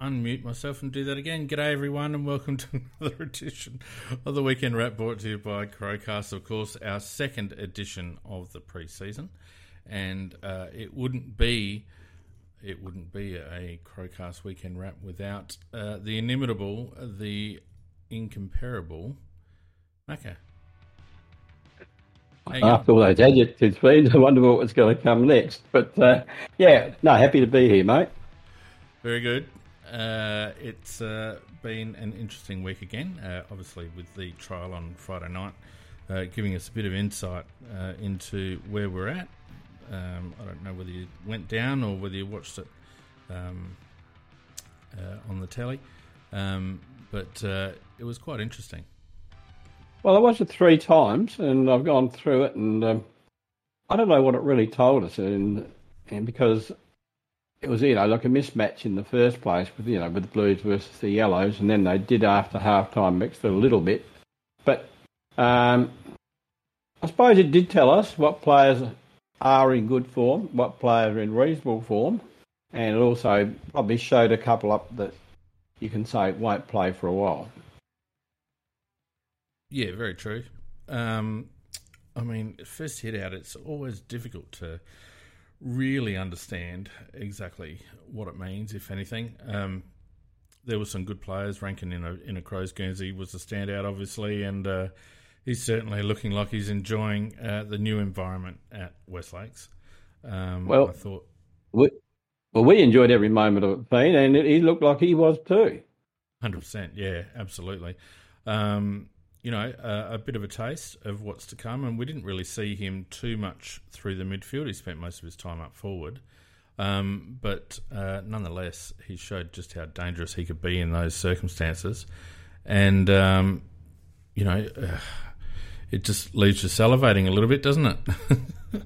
Unmute myself and do that again. G'day, everyone, and welcome to another edition of the Weekend Wrap brought to you by Crowcast, of course, our second edition of the preseason. And uh, it wouldn't be it wouldn't be a Crowcast Weekend Wrap without uh, the inimitable, the incomparable Macca. After all those adjectives, please, I wonder what was going to come next. But uh, yeah, no, happy to be here, mate. Very good. Uh, it's uh, been an interesting week again, uh, obviously, with the trial on Friday night, uh, giving us a bit of insight uh, into where we're at. Um, I don't know whether you went down or whether you watched it um, uh, on the telly, um, but it was quite interesting. Well, I watched it three times, and I've gone through it, and um, I don't know what it really told us, and and because it was you know like a mismatch in the first place with you know with the Blues versus the Yellows, and then they did after half time mixed it a little bit, but um, I suppose it did tell us what players are in good form, what players are in reasonable form, and it also probably showed a couple up that you can say won't play for a while. Yeah, very true. Um, I mean, first hit out, it's always difficult to really understand exactly what it means, if anything. Um, there were some good players. Rankine in a in a Crows Guernsey was a standout, obviously, and uh, he's certainly looking like he's enjoying uh, the new environment at West Lakes. Um, well, I thought. We, well, we enjoyed every moment of it, Pete, and he looked like he was too. Hundred percent, yeah, absolutely. Um, you know, uh, a bit of a taste of what's to come. And we didn't really see him too much through the midfield. He spent most of his time up forward. Um, but uh, nonetheless, he showed just how dangerous he could be in those circumstances. And, um, you know, uh, it just leaves you salivating a little bit, doesn't it?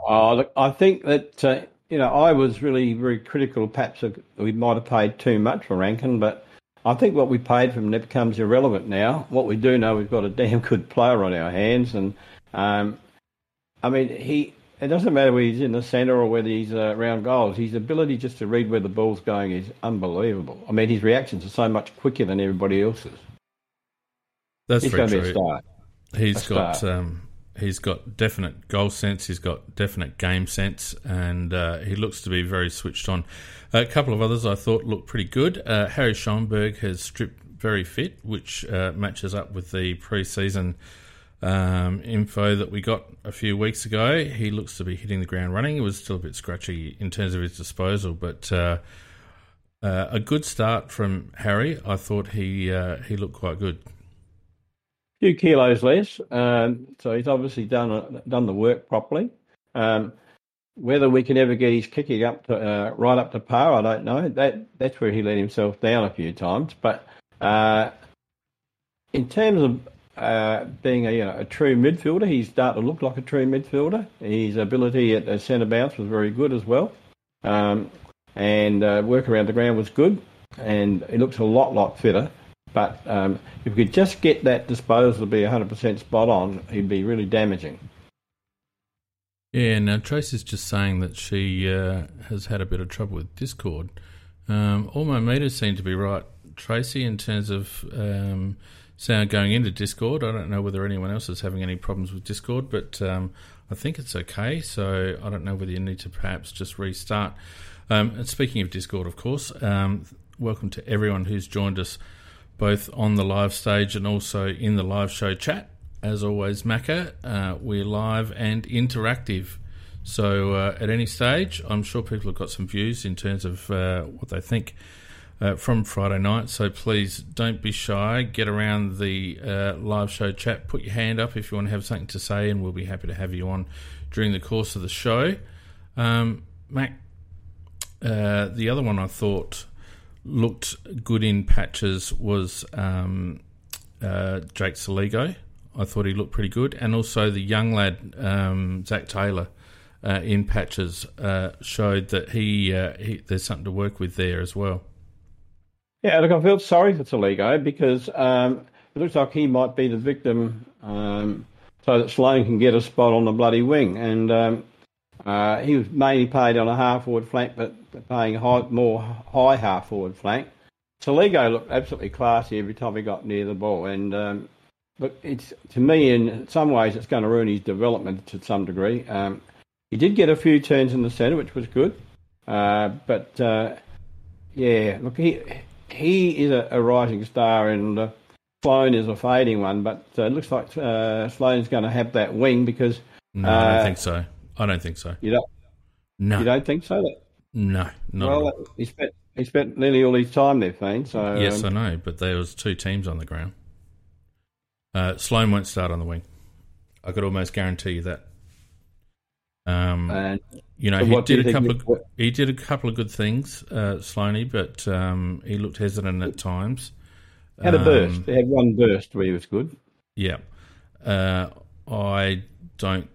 oh, look, I think that, uh, you know, I was really very critical. Perhaps we might have paid too much for Rankine, but I think what we paid for him becomes irrelevant now. What we do know, we've got a damn good player on our hands, and um, I mean, he. It doesn't matter whether he's in the centre or whether he's uh, around goals. His ability just to read where the ball's going is unbelievable. I mean, his reactions are so much quicker than everybody else's. That's he's very true. He's a got um, he's got definite goal sense. He's got definite game sense, and uh, he looks to be very switched on. A couple of others I thought looked pretty good. Uh, Harry Schoenberg has stripped very fit, which uh, matches up with the pre-season um, info that we got a few weeks ago. He looks to be hitting the ground running. It was still a bit scratchy in terms of his disposal, but uh, uh, a good start from Harry. I thought he uh, he looked quite good few kilos less. Um, so he's obviously done done the work properly. Um, whether we can ever get his kicking up to uh, right up to par, I don't know. That that's where he let himself down a few times. But uh, in terms of uh, being a, you know, a true midfielder, he's starting to look like a true midfielder. His ability at the centre bounce was very good as well, um, and uh, work around the ground was good. And he looks a lot lot fitter. But um, if we could just get that disposal to be 100% spot on, he'd be really damaging. Yeah, now Tracy's just saying that she uh, has had a bit of trouble with Discord. Um, all my meters seem to be right, Tracy, in terms of um, sound going into Discord. I don't know whether anyone else is having any problems with Discord, but um, I think it's okay. So I don't know whether you need to perhaps just restart. Um, and speaking of Discord, of course, um, welcome to everyone who's joined us both on the live stage and also in the live show chat. As always, Macca, uh, we're live and interactive. So uh, at any stage, I'm sure people have got some views in terms of uh, what they think uh, from Friday night. So please don't be shy. Get around the uh, live show chat. Put your hand up if you want to have something to say, and we'll be happy to have you on during the course of the show. Um, Mac, uh, the other one I thought looked good in patches was um, uh, Jake Soligo. I thought he looked pretty good, and also the young lad um, Zac Taylor uh, in patches uh, showed that he, uh, he, there's something to work with there as well. Yeah, look, I feel sorry for Soligo because um, it looks like he might be the victim, um, so that Sloane can get a spot on the bloody wing, and um, uh, he was mainly played on a half forward flank, but playing high, more high half forward flank. Soligo looked absolutely classy every time he got near the ball, and um, but it's to me in some ways it's going to ruin his development to some degree. Um, he did get a few turns in the centre, which was good, uh, but uh, yeah, look, he he is a, a rising star, and uh, Sloane is a fading one. But uh, it looks like uh, Sloane's going to have that wing because no, I don't think so. I don't think so. You don't. No, you don't think so. No, well, he spent he spent nearly all his time there, Fiend. So yes, um, I know, but there was two teams on the ground. Uh, Sloane won't start on the wing. I could almost guarantee you that. Um, and you know, he did a couple of he did a couple of good things, uh, Sloaney, but um, he looked hesitant at times. Had a burst. Um, he had one burst where he was good. Yeah, uh, I don't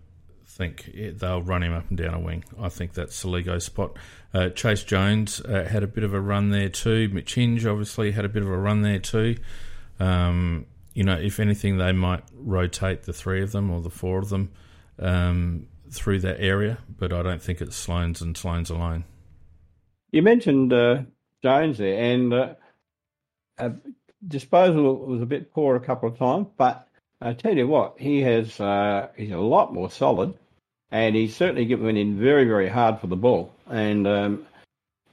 think they'll run him up and down a wing. I think that's Soligo's spot. Uh, Chayce Jones uh, had a bit of a run there too. Mitch Hinge obviously had a bit of a run there too. Um, you know, if anything, they might rotate the three of them or the four of them um, through that area, but I don't think it's Sloane's and Sloane's alone. You mentioned uh, Jones there, and uh, disposal was a bit poor a couple of times, but I tell you what, he has uh, he's a lot more solid, and he's certainly given in very very hard for the ball, and um,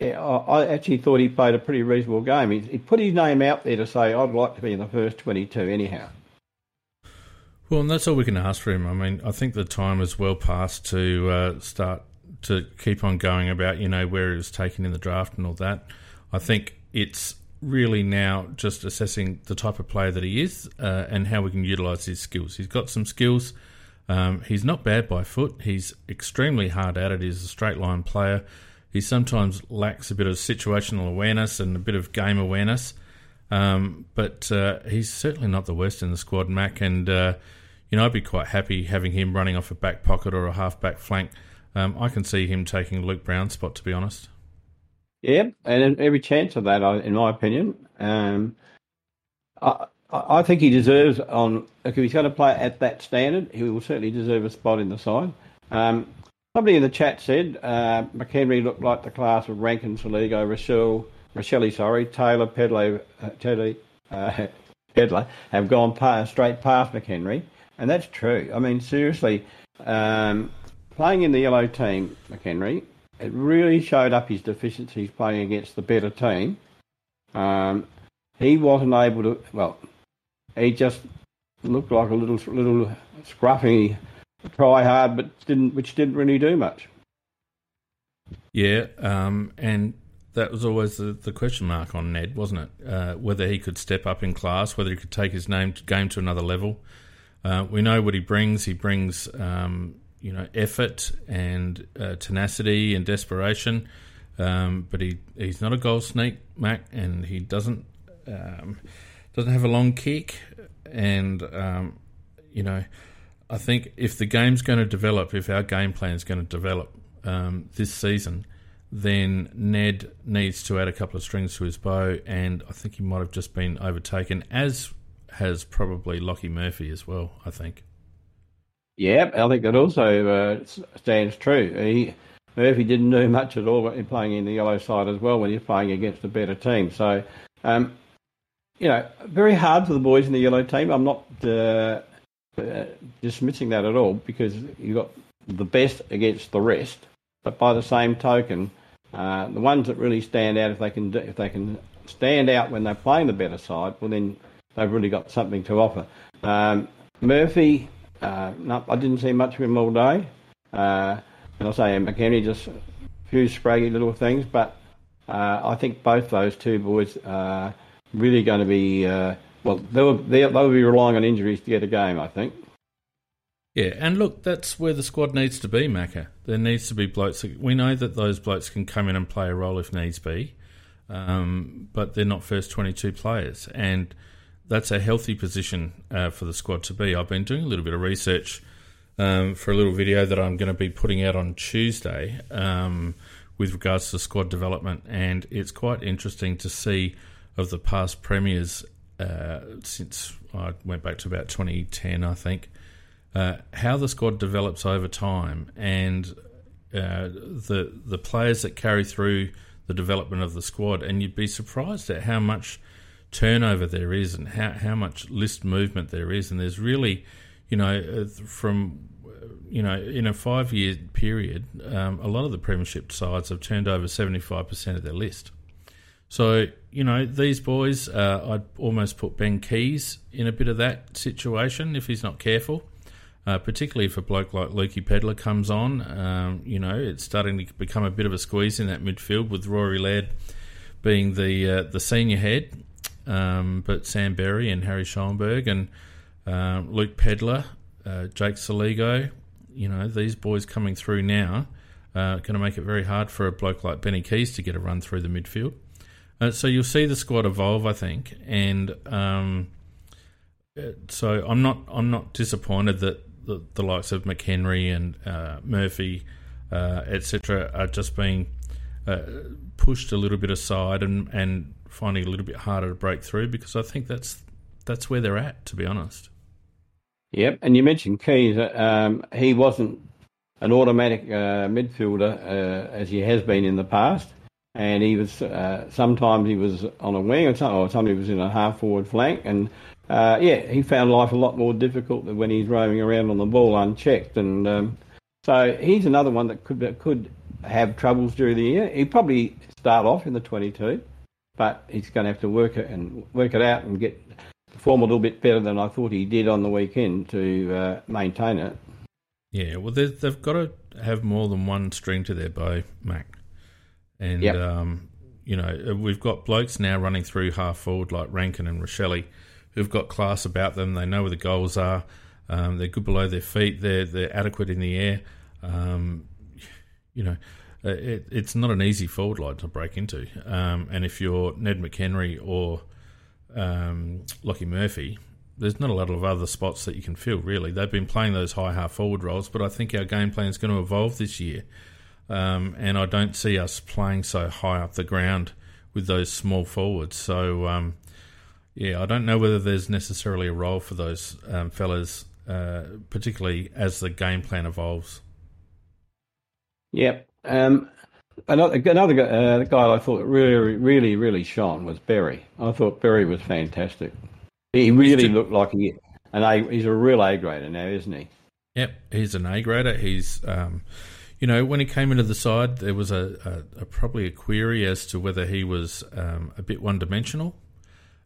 I actually thought he played a pretty reasonable game. He, he, put his name out there to say, I'd like to be in the first 22 anyhow. Well, and that's all we can ask for him. I mean, I think the time is well past to uh, start to keep on going about, you know, where he was taken in the draft and all that. I think it's really now just assessing the type of player that he is uh, and how we can utilise his skills. He's got some skills. Um, he's not bad by foot. He's extremely hard at it. He's a straight line player. He sometimes lacks a bit of situational awareness and a bit of game awareness. Um, but uh, he's certainly not the worst in the squad, Mac. And, uh, you know, I'd be quite happy having him running off a back pocket or a half back flank. Um, I can see him taking Luke Brown's spot, to be honest. Yeah, and every chance of that, in my opinion. Um, I, I think he deserves on. If he's going to play at that standard, he will certainly deserve a spot in the side. Um, Somebody in the chat said uh, McHenry looked like the class of Rankine, Soligo, Rachele, Rachele, sorry, Taylor, Pedlar, uh, uh, Pedlar have gone past, straight past McHenry, and that's true. I mean, seriously, um, playing in the yellow team, McHenry, it really showed up his deficiencies playing against the better team. Um, he wasn't able to. Well, he just looked like a little little scruffy try hard, but didn't, which didn't really do much. Yeah, um, and that was always the, the, question mark on Ned, wasn't it? Uh, whether he could step up in class, whether he could take his name to, game to another level. Uh, we know what he brings. He brings, um, you know, effort and uh, tenacity and desperation. Um, but he, he's not a goal sneak, Mac, and he doesn't um, doesn't have a long kick. And um, you know, I think if the game's going to develop, if our game plan is going to develop um, this season, then Ned needs to add a couple of strings to his bow, and I think he might have just been overtaken, as has probably Lachie Murphy as well. I think. Yeah, I think that also uh, stands true. He, Murphy didn't do much at all in playing in the yellow side as well when he's playing against a better team. So, um, you know, very hard for the boys in the yellow team. I'm not uh, uh, dismissing that at all because you've got the best against the rest. But by the same token, uh, the ones that really stand out, if they can, if they can stand out when they're playing the better side, well then they've really got something to offer. Um, Murphy, uh, no, I didn't see much of him all day. Uh, and I say McHenry just a few scraggy little things, but uh, I think both those two boys are really going to be uh, well, they'll, they'll, they'll be relying on injuries to get a game, I think. Yeah, and look, that's where the squad needs to be, Macca. There needs to be blokes. We know that those blokes can come in and play a role if needs be, um, but they're not first 22 players. And that's a healthy position uh, for the squad to be. I've been doing a little bit of research um, for a little video that I'm going to be putting out on Tuesday um, with regards to squad development, and it's quite interesting to see of the past premiers uh, since I went back to about 2010, I think, uh, how the squad develops over time and uh, the the players that carry through the development of the squad, and you'd be surprised at how much turnover there is and how, how much list movement there is. And there's really, you know, uh, from, you know, in a five year period, um, a lot of the Premiership sides have turned over 75% of their list. So, you know, these boys, uh, I'd almost put Ben Keays in a bit of that situation if he's not careful. Uh, particularly if a bloke like Lukey Pedlar comes on, um, you know, it's starting to become a bit of a squeeze in that midfield with Rory Laird being the uh, the senior head um, but Sam Berry and Harry Schoenberg and uh, Luke Pedlar, uh, Jake Soligo, you know, these boys coming through now uh, going to make it very hard for a bloke like Benny Keays to get a run through the midfield. Uh, so you'll see the squad evolve, I think, and um, uh, so I'm not I'm not disappointed that the, the likes of McHenry and uh, Murphy, etc., are just being pushed a little bit aside and and finding a little bit harder to break through because I think that's that's where they're at, to be honest. Yep, and you mentioned Keays. Um, he wasn't an automatic uh, midfielder uh, as he has been in the past, and he was uh, sometimes he was on a wing or sometimes he was in a half forward flank, and uh, yeah, he found life a lot more difficult than when he's roaming around on the ball unchecked, and um, so he's another one that could could have troubles during the year. He'd probably start off in the 22 but he's going to have to work it and work it out and get perform a little bit better than I thought he did on the weekend to uh, maintain it. Yeah, well, they've got to have more than one string to their bow, Mac. And yep. um, you know, we've got blokes now running through half forward like Rankine and Rachele, who've got class about them. They know where the goals are. Um, they're good below their feet. They're they're adequate in the air. Um, you know, uh, it, it's not an easy forward line to break into. Um, and if you're Ned McHenry or um, Lachie Murphy, there's not a lot of other spots that you can fill, really. They've been playing those high half forward roles, but I think our game plan is going to evolve this year. Um, and I don't see us playing so high up the ground with those small forwards. So, um, yeah, I don't know whether there's necessarily a role for those um, fellas, uh, particularly as the game plan evolves. Yep, um, another another uh, guy I thought really, really, really shone was Berry. I thought Berry was fantastic. He really looked like he an A. He's a real A grader now, isn't he? Yep, he's an A grader. He's, um, you know, when he came into the side, there was a, a, a probably a query as to whether he was um, a bit one dimensional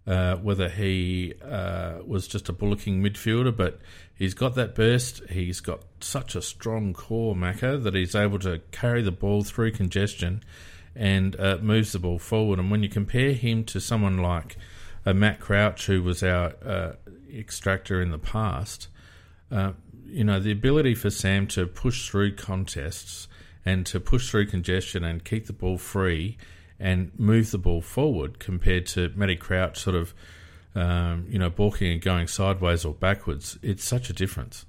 uh, whether he uh, was just a bullocking midfielder, but he's got that burst. He's got such a strong core, Macca, that he's able to carry the ball through congestion and uh, moves the ball forward. And when you compare him to someone like uh, Matt Crouch, who was our uh, extractor in the past, uh, you know, the ability for Sam to push through contests and to push through congestion and keep the ball free and move the ball forward compared to Matty Crouch sort of, um, you know, balking and going sideways or backwards. It's such a difference.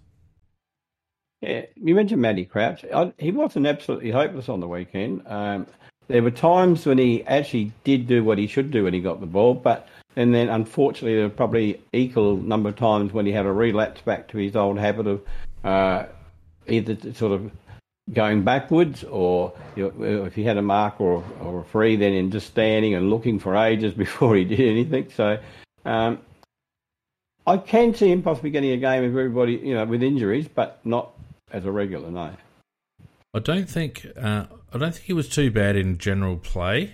Yeah, you mentioned Matty Crouch. I, he wasn't absolutely hopeless on the weekend. Um, there were times when he actually did do what he should do when he got the ball, but and then unfortunately there were probably equal number of times when he had a relapse back to his old habit of uh, either sort of going backwards, or you know, if he had a mark or, or a free, then in just standing and looking for ages before he did anything. So um, I can see him possibly getting a game of everybody, you know, with injuries, but not as a regular. No. I don't think uh, I don't think he was too bad in general play.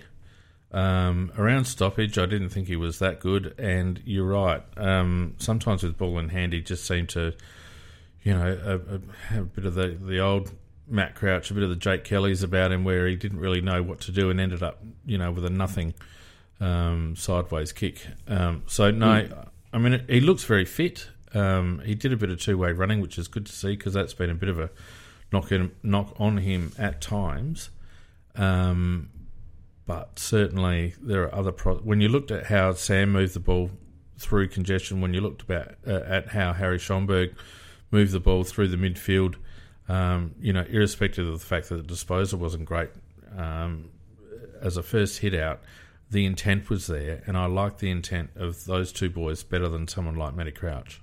Um, around stoppage, I didn't think he was that good. And you're right. Um, sometimes with ball in hand, he just seemed to, you know, a, a, have a bit of the the old Matt Crouch, a bit of the Jake Kelly's about him, where he didn't really know what to do and ended up, you know, with a nothing um, sideways kick. Um, so no, mm. I mean he looks very fit. Um, he did a bit of two way running, which is good to see because that's been a bit of a knock in, knock on him at times. Um, but certainly there are other pro- when you looked at how Sam moved the ball through congestion when you looked about uh, at how Harry Schoenberg moved the ball through the midfield. Um, you know, irrespective of the fact that the disposal wasn't great um, as a first hit out, the intent was there, and I like the intent of those two boys better than someone like Matty Crouch.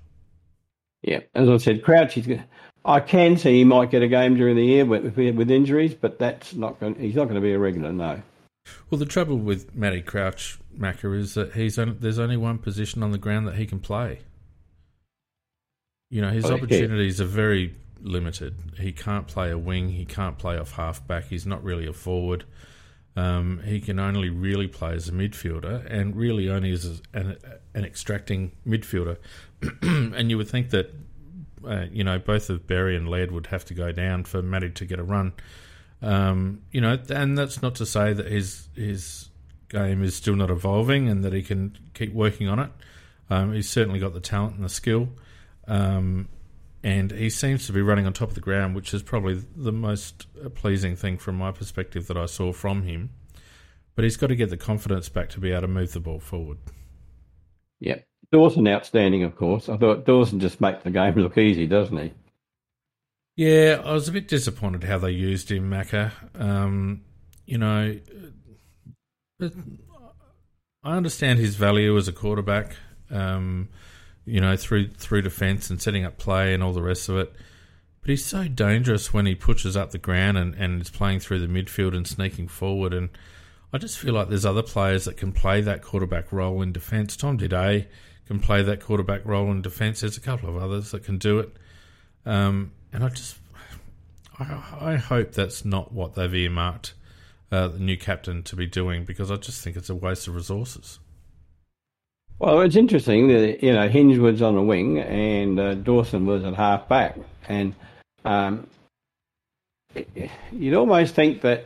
Yeah, as I said, Crouch. He's, I can see he might get a game during the year with, with injuries, but that's not going. He's not going to be a regular. No. Well, the trouble with Matty Crouch, Macca is that he's only, there's only one position on the ground that he can play. You know, his oh, opportunities are very limited. He can't play a wing. He can't play off half back. He's not really a forward. Um, he can only really play as a midfielder, and really only as an, an extracting midfielder. and you would think that, uh, you know, both of Berry and Laird would have to go down for Matty to get a run. Um, you know, and that's not to say that his his game is still not evolving and that he can keep working on it. Um, he's certainly got the talent and the skill, um, and he seems to be running on top of the ground, which is probably the most pleasing thing from my perspective that I saw from him. But he's got to get the confidence back to be able to move the ball forward. Yeah, Dawson outstanding, of course. I thought Dawson just makes the game look easy, doesn't he? Yeah, I was a bit disappointed how they used him, Macca. Um, you know, but I understand his value as a quarterback. Um, you know, through through defence and setting up play and all the rest of it. But he's so dangerous when he pushes up the ground and, and is playing through the midfield and sneaking forward. And I just feel like there's other players that can play that quarterback role in defence. Tom Doedee can play that quarterback role in defence. There's a couple of others that can do it. Um, and I just, I, I, hope that's not what they've earmarked uh, the new captain to be doing because I just think it's a waste of resources. Well, it's interesting that you know Hinge was on the wing and uh, Dawson was at half back, and um, you'd almost think that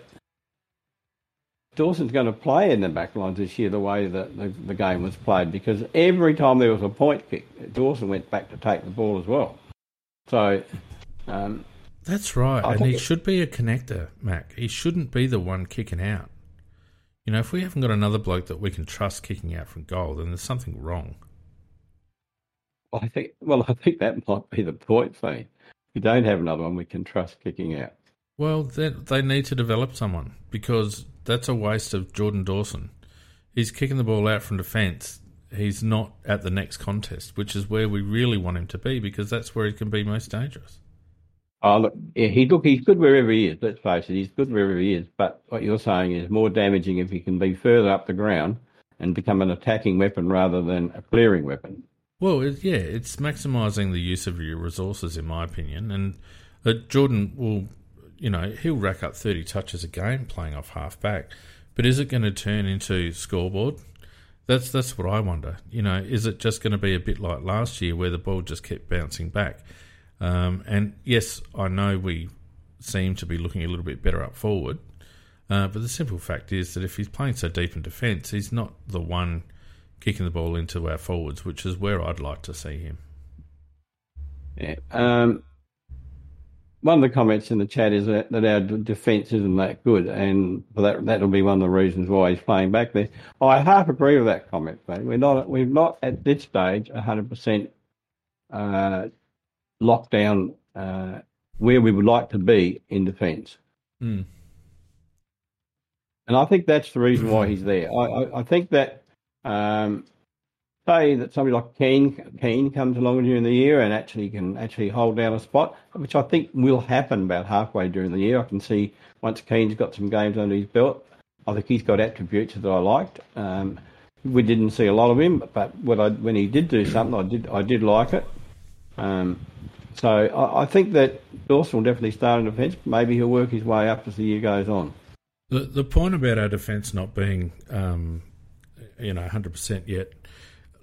Dawson's going to play in the back lines this year the way that the, the, game was played because every time there was a point kick, Dawson went back to take the ball as well. So um, that's right, I and he should be a connector, Mac. He shouldn't be the one kicking out. You know, if we haven't got another bloke that we can trust kicking out from goal, then there's something wrong. I think. Well, I think that might be the point, Thane. We don't have another one we can trust kicking out. Well, they, they need to develop someone because that's a waste of Jordan Dawson. He's kicking the ball out from defence. He's not at the next contest, which is where we really want him to be because that's where he can be most dangerous. Oh, look, yeah, he look, he's good wherever he is. Let's face it, he's good wherever he is. But what you're saying is more damaging if he can be further up the ground and become an attacking weapon rather than a clearing weapon. Well, it, yeah, it's maximising the use of your resources, in my opinion. And uh, Jordan will, you know, he'll rack up 30 touches a game playing off half back. But is it going to turn into scoreboard? That's that's what I wonder. You know, is it just going to be a bit like last year where the ball just kept bouncing back? Um, and yes, I know we seem to be looking a little bit better up forward, uh, but the simple fact is that if he's playing so deep in defence, he's not the one kicking the ball into our forwards, which is where I'd like to see him. Yeah. Um, one of the comments in the chat is that, that our defence isn't that good, and that that'll be one of the reasons why he's playing back there. I half agree with that comment, but we're not we're not at this stage hundred uh, percent lockdown uh, where we would like to be in defence. Mm. And I think that's the reason why he's there. I, I, I think that, um, say that somebody like Keane, Keane comes along during the year and actually can actually hold down a spot, which I think will happen about halfway during the year. I can see once Keane's got some games under his belt, I think he's got attributes that I liked. Um, we didn't see a lot of him, but when, I, when he did do something, I did I did like it. Um, so I, I, think that Dawson will definitely start in defence. Maybe he'll work his way up as the year goes on. The the point about our defence not being, um, you know, hundred percent yet,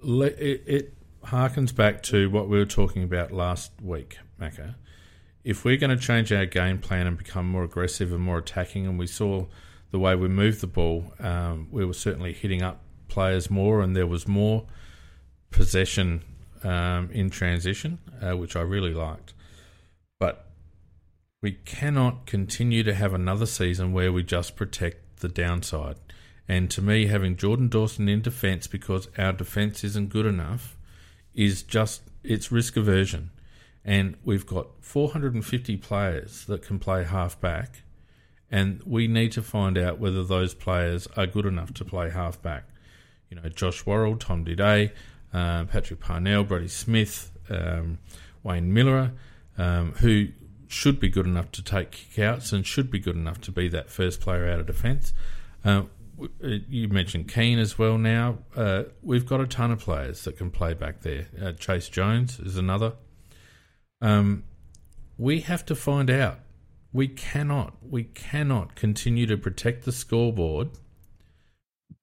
it, it harkens back to what we were talking about last week, Macca. If we're going to change our game plan and become more aggressive and more attacking, and we saw the way we moved the ball, um, we were certainly hitting up players more, and there was more possession um, in transition, uh, which I really liked. But we cannot continue to have another season where we just protect the downside. And to me, having Jordan Dawson in defence because our defence isn't good enough is just it's risk aversion. And we've got 450 players that can play half back, and we need to find out whether those players are good enough to play half back. You know, Josh Worrell, Tom Doedee, uh, Patrick Parnell, Brodie Smith, um, Wayne Milera, um, who should be good enough to take kickouts and should be good enough to be that first player out of defence. Uh, you mentioned Keane as well now. Uh, we've got a ton of players that can play back there. Uh, Chayce Jones is another. Um, we have to find out. We cannot, we cannot continue to protect the scoreboard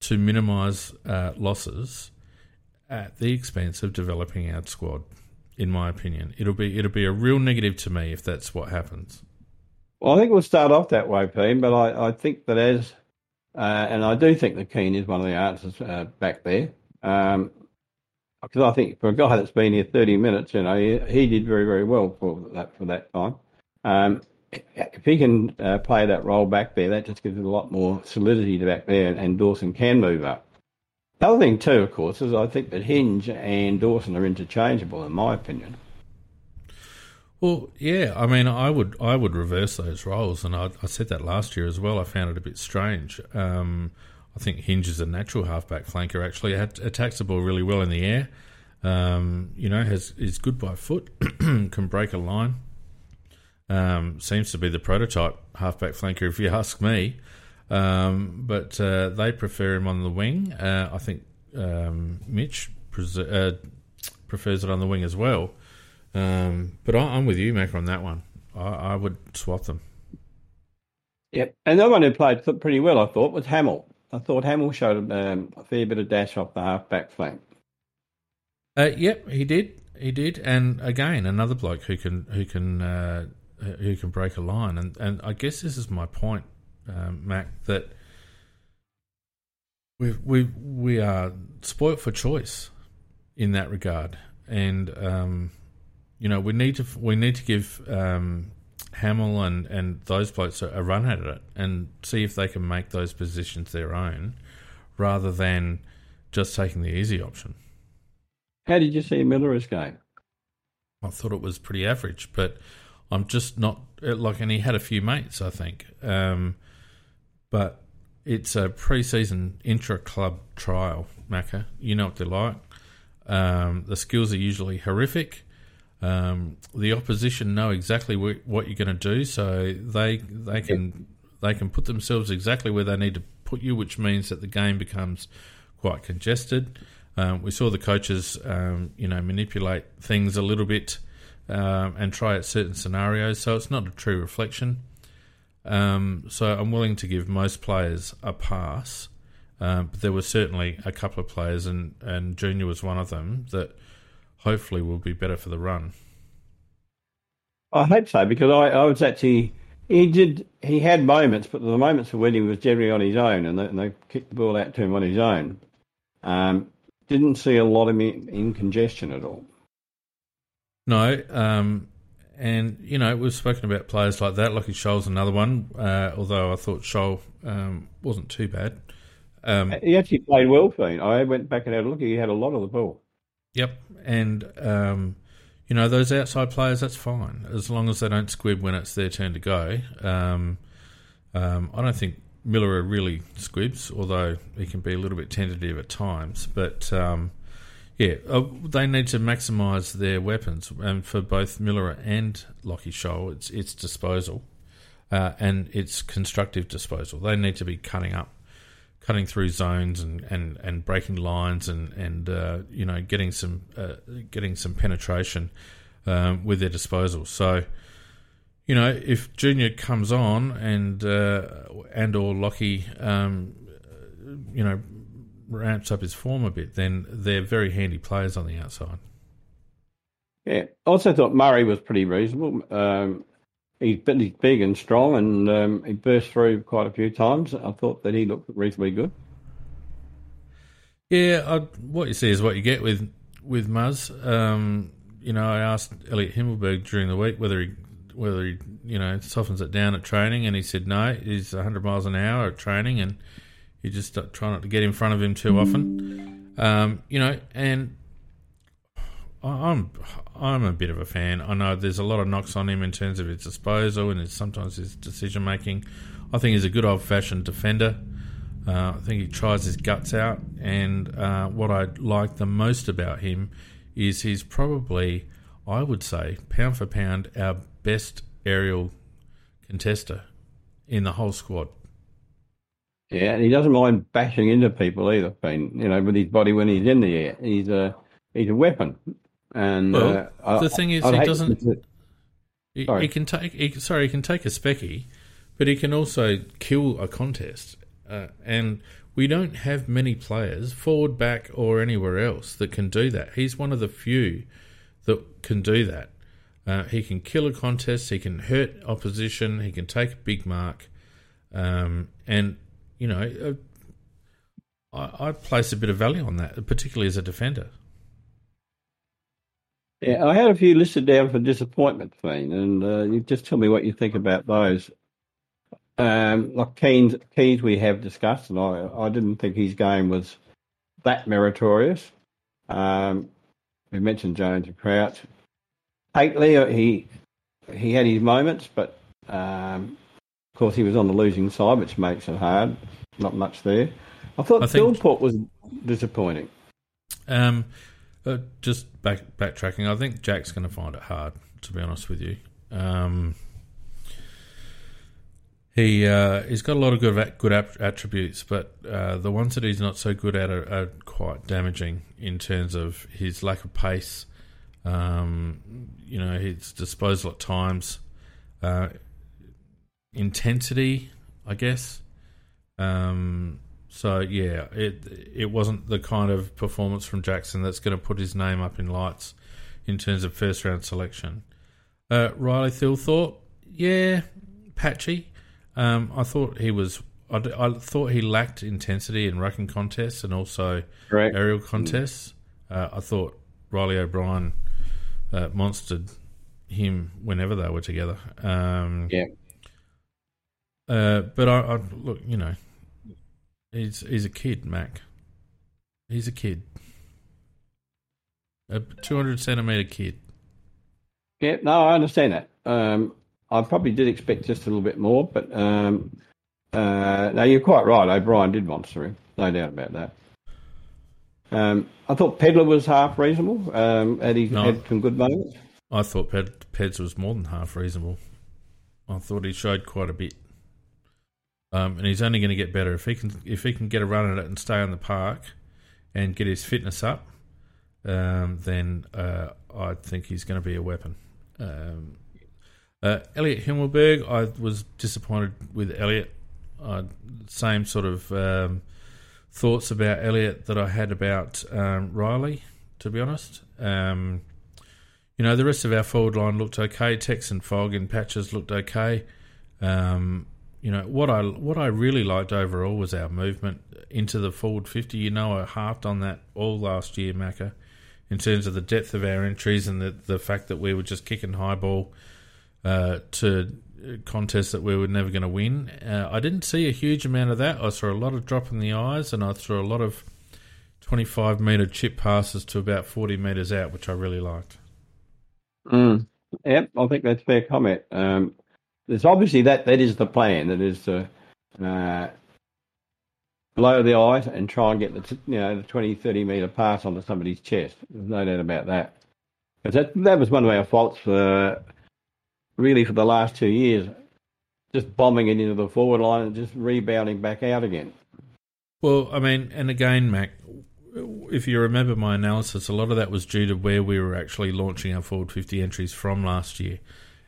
to minimise uh, losses at the expense of developing our squad. In my opinion, it'll be it'll be a real negative to me if that's what happens. Well, I think we'll start off that way, Pete. But I, I think that as uh, and I do think that Keane is one of the answers uh, back there. Um, because I think for a guy that's been here 30 minutes, you know, he, he did very, very well for that for that time. Um, if he can uh, play that role back there, that just gives it a lot more solidity to back there, and Dawson can move up. The other thing too, of course, is I think that Hinge and Dawson are interchangeable, in my opinion. Well, yeah, I mean, I would I would reverse those roles, and I, I said that last year as well. I found it a bit strange. Um, I think Hinge is a natural halfback flanker. Actually, attacks the ball really well in the air. Um, you know, has is good by foot, can break a line. Um, seems to be the prototype halfback flanker, if you ask me. Um, but uh, they prefer him on the wing. Uh, I think um, Mitch pres- uh, prefers it on the wing as well. Um, but I, am with you, Mac, on that one. I, I, would swap them. Yep. And the one who played pretty well, I thought, was Hamill. I thought Hamill showed um, a fair bit of dash off the half back flank. Uh, yep, he did. He did. And again, another bloke who can who can uh, who can break a line. And and I guess this is my point, um, Mac, that we we we are spoilt for choice in that regard. And um, you know, we need to we need to give um, Hamill and, and those blokes a, a, run at it and see if they can make those positions their own, rather than just taking the easy option. How did you see Milera's game? I thought it was pretty average, but I'm just not like, and he had a few mates, I think, um, but it's a pre-season intra-club trial, Macca. You know what they're like. Um, the skills are usually horrific. Um, the opposition know exactly wh- what you're going to do, so they they can they can put themselves exactly where they need to put you, which means that the game becomes quite congested. Um, we saw the coaches, um, you know, manipulate things a little bit um, and try at certain scenarios, so it's not a true reflection. Um, so I'm willing to give most players a pass, um, but there were certainly a couple of players, and, and Junior was one of them that hopefully will be better for the run. I hope so because I, I was actually he did he had moments, but the moments were when he was generally on his own and they, and they kicked the ball out to him on his own. Um, didn't see a lot of him in, in congestion at all. No, um, and you know we've spoken about players like that. Lachie Sholl's another one. Uh, although I thought Sholl um, wasn't too bad. Um, he actually played well for me. I went back and had a look. He had a lot of the ball. Yep, and um, you know those outside players, that's fine as long as they don't squib when it's their turn to go. Um, um, I don't think Milera really squibs, although he can be a little bit tentative at times. But um, yeah, uh, they need to maximise their weapons, and for both Milera and Lachie Sholl, it's it's disposal, uh, and it's constructive disposal. They need to be cutting up cutting through zones and, and, and breaking lines and and uh, you know getting some uh, getting some penetration um, with their disposal. So you know if Junior comes on and uh, and or Lockie um, you know ramps up his form a bit, then they're very handy players on the outside. Yeah, I also thought Murray was pretty reasonable. Um, he's big and strong, and um, he burst through quite a few times. I thought that he looked reasonably good. Yeah, I, what you see is what you get with with Muzz. Um, you know, I asked Elliott Himmelberg during the week whether he whether he you know softens it down at training, and he said no, he's 100 miles an hour at training, and You just try not to get in front of him too often. Um, you know, and I'm I'm a bit of a fan. I know there's a lot of knocks on him in terms of his disposal and his, sometimes his decision making. I think he's a good old fashioned defender. Uh, I think he tries his guts out, and uh, what I like the most about him is he's probably, I would say, pound for pound, our best aerial contester in the whole squad. Yeah, and he doesn't mind bashing into people either. Being, you know, with his body when he's in the air, he's a he's a weapon. And well, uh, the I, thing is, I'd he doesn't. to- He, he can take. He, sorry, he can take a specky, but he can also kill a contest. Uh, and we don't have many players, forward, back, or anywhere else, that can do that. He's one of the few that can do that. Uh, he can kill a contest. He can hurt opposition. He can take a big mark. Um, and you know, uh, I, I place a bit of value on that, particularly as a defender. Yeah, I had a few listed down for disappointment, Fiend, and uh, you just tell me what you think about those. Um, like Keays, Keays, we have discussed, and I, I didn't think his game was that meritorious. Um, we mentioned Jones and Crouch. Hately, uh, he he had his moments, but um, of course he was on the losing side, which makes it hard. Not much there. I thought I think- was disappointing. Um, uh, just back backtracking, I think Jack's going to find it hard. To be honest with you, um, he uh, he's got a lot of good good attributes, but uh, the ones that he's not so good at are, are quite damaging in terms of his lack of pace. Um, you know, his disposal at times, uh, intensity, I guess. Um, so yeah, it it wasn't the kind of performance from Jackson that's going to put his name up in lights in terms of first round selection. Uh, Riley Thilthorpe, yeah, patchy. Um, I thought he was. I, I thought he lacked intensity in rucking contests and also aerial contests. Uh, I thought Reilly O'Brien uh, monstered him whenever they were together. Um, Yeah. Uh, but I, I look, you know, he's he's a kid, Mac. He's a kid, a two hundred centimeter kid. Yeah, no, I understand that. Um, I probably did expect just a little bit more, but um, uh, no, you're quite right. O'Brien did monster him, no doubt about that. Um, I thought Pedlar was half reasonable. Um, and he No. had some good moments. I thought Ped, Peds was more than half reasonable. I thought he showed quite a bit, um, and he's only going to get better if he can if he can get a run at it and stay on the park and get his fitness up. Um, then uh, I think he's going to be a weapon. Um, uh, Elliott Himmelberg, I was disappointed with Elliott. Uh, same sort of um, thoughts about Elliott that I had about um, Riley, to be honest. Um, you know, the rest of our forward line looked okay. Tex and Fog and Patches looked okay. Um, you know what I what I really liked overall was our movement into the forward fifty. You know, I harped on that all last year, Macca, in terms of the depth of our entries and the the fact that we were just kicking high ball uh, to contests that we were never going to win. Uh, I didn't see a huge amount of that. I saw a lot of drop in the eyes, and I saw a lot of twenty five meter chip passes to about forty meters out, which I really liked. Mm. Yep, I think that's fair comment. Um, there's obviously that that is the plan. That is to uh, blow the eyes and try and get the t- you know the 20, 30 meter pass onto somebody's chest. There's no doubt about that. Because that that was one of our faults for really for the last two years, just bombing it into the forward line and just rebounding back out again. Well, I mean, and again, Mac, if you remember my analysis, a lot of that was due to where we were actually launching our forward 50 entries from last year.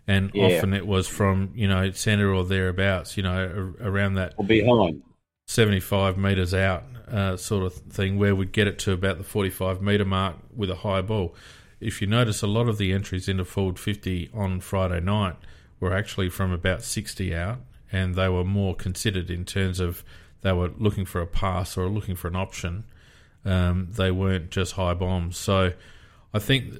And Yeah. often it was from, you know, centre or thereabouts, you know, around that Or behind. 75 metres out uh, sort of thing, where we'd get it to about the 45 metre mark with a high ball. If you notice, a lot of the entries into forward 50 on Friday night were actually from about 60 out, and they were more considered in terms of they were looking for a pass or looking for an option. Um, they weren't just high bombs. So I think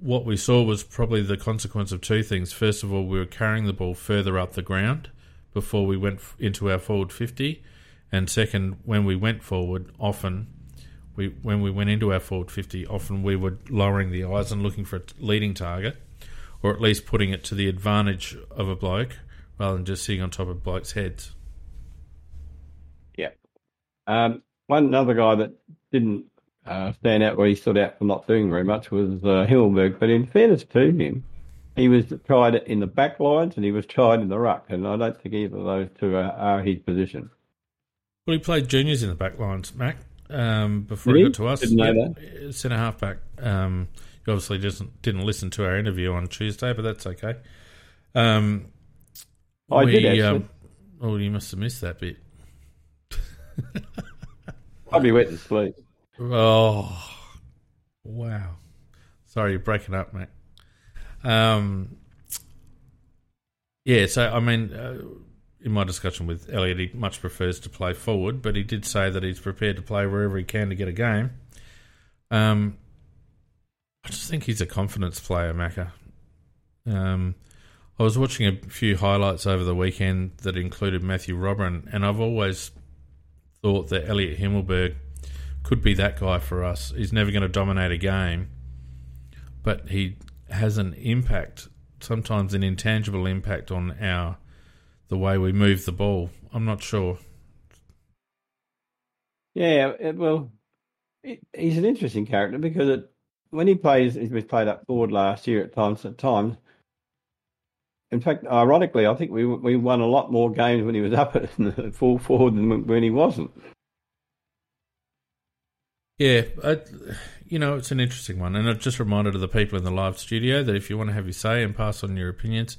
what we saw was probably the consequence of two things. First of all, we were carrying the ball further up the ground before we went into our forward 50. and second, when we went forward, often we when we went into our forward fifty, often we were lowering the eyes and looking for a leading target, or at least putting it to the advantage of a bloke rather than just sitting on top of blokes' heads. Yeah. Um, one other guy that didn't uh, stand out where he stood out for not doing very much was uh, Himmelberg. But in fairness to him, he was tried in the back lines and he was tried in the ruck, and I don't think either of those two are, are his position. Well, he played juniors in the back lines, Mac, um, before Did he got to us. Didn't know Yeah, Centre half back. Um, he obviously doesn't didn't listen to our interview on Tuesday, but that's okay. Um, I did, actually. um, oh, you must have missed that bit. Probably went to sleep. Oh, wow. Sorry, you're breaking up, mate. Um, yeah, so, I mean, uh, in my discussion with Elliott, he much prefers to play forward, but he did say that he's prepared to play wherever he can to get a game. Um, I just think he's a confidence player, Macca. Um, I was watching a few highlights over the weekend that included Matthew Robran, and I've always thought that Elliott Himmelberg could be that guy for us. He's never going to dominate a game, but he has an impact, sometimes an intangible impact on our the way we move the ball. I'm not sure. Yeah, it, well, it, he's an interesting character because it, when he plays, he was played up forward last year at times. At times, in fact, ironically, I think we we won a lot more games when he was up at full forward than when he wasn't. Yeah, I, you know, it's an interesting one. And it just reminded of the people in the live studio that if you want to have your say and pass on your opinions,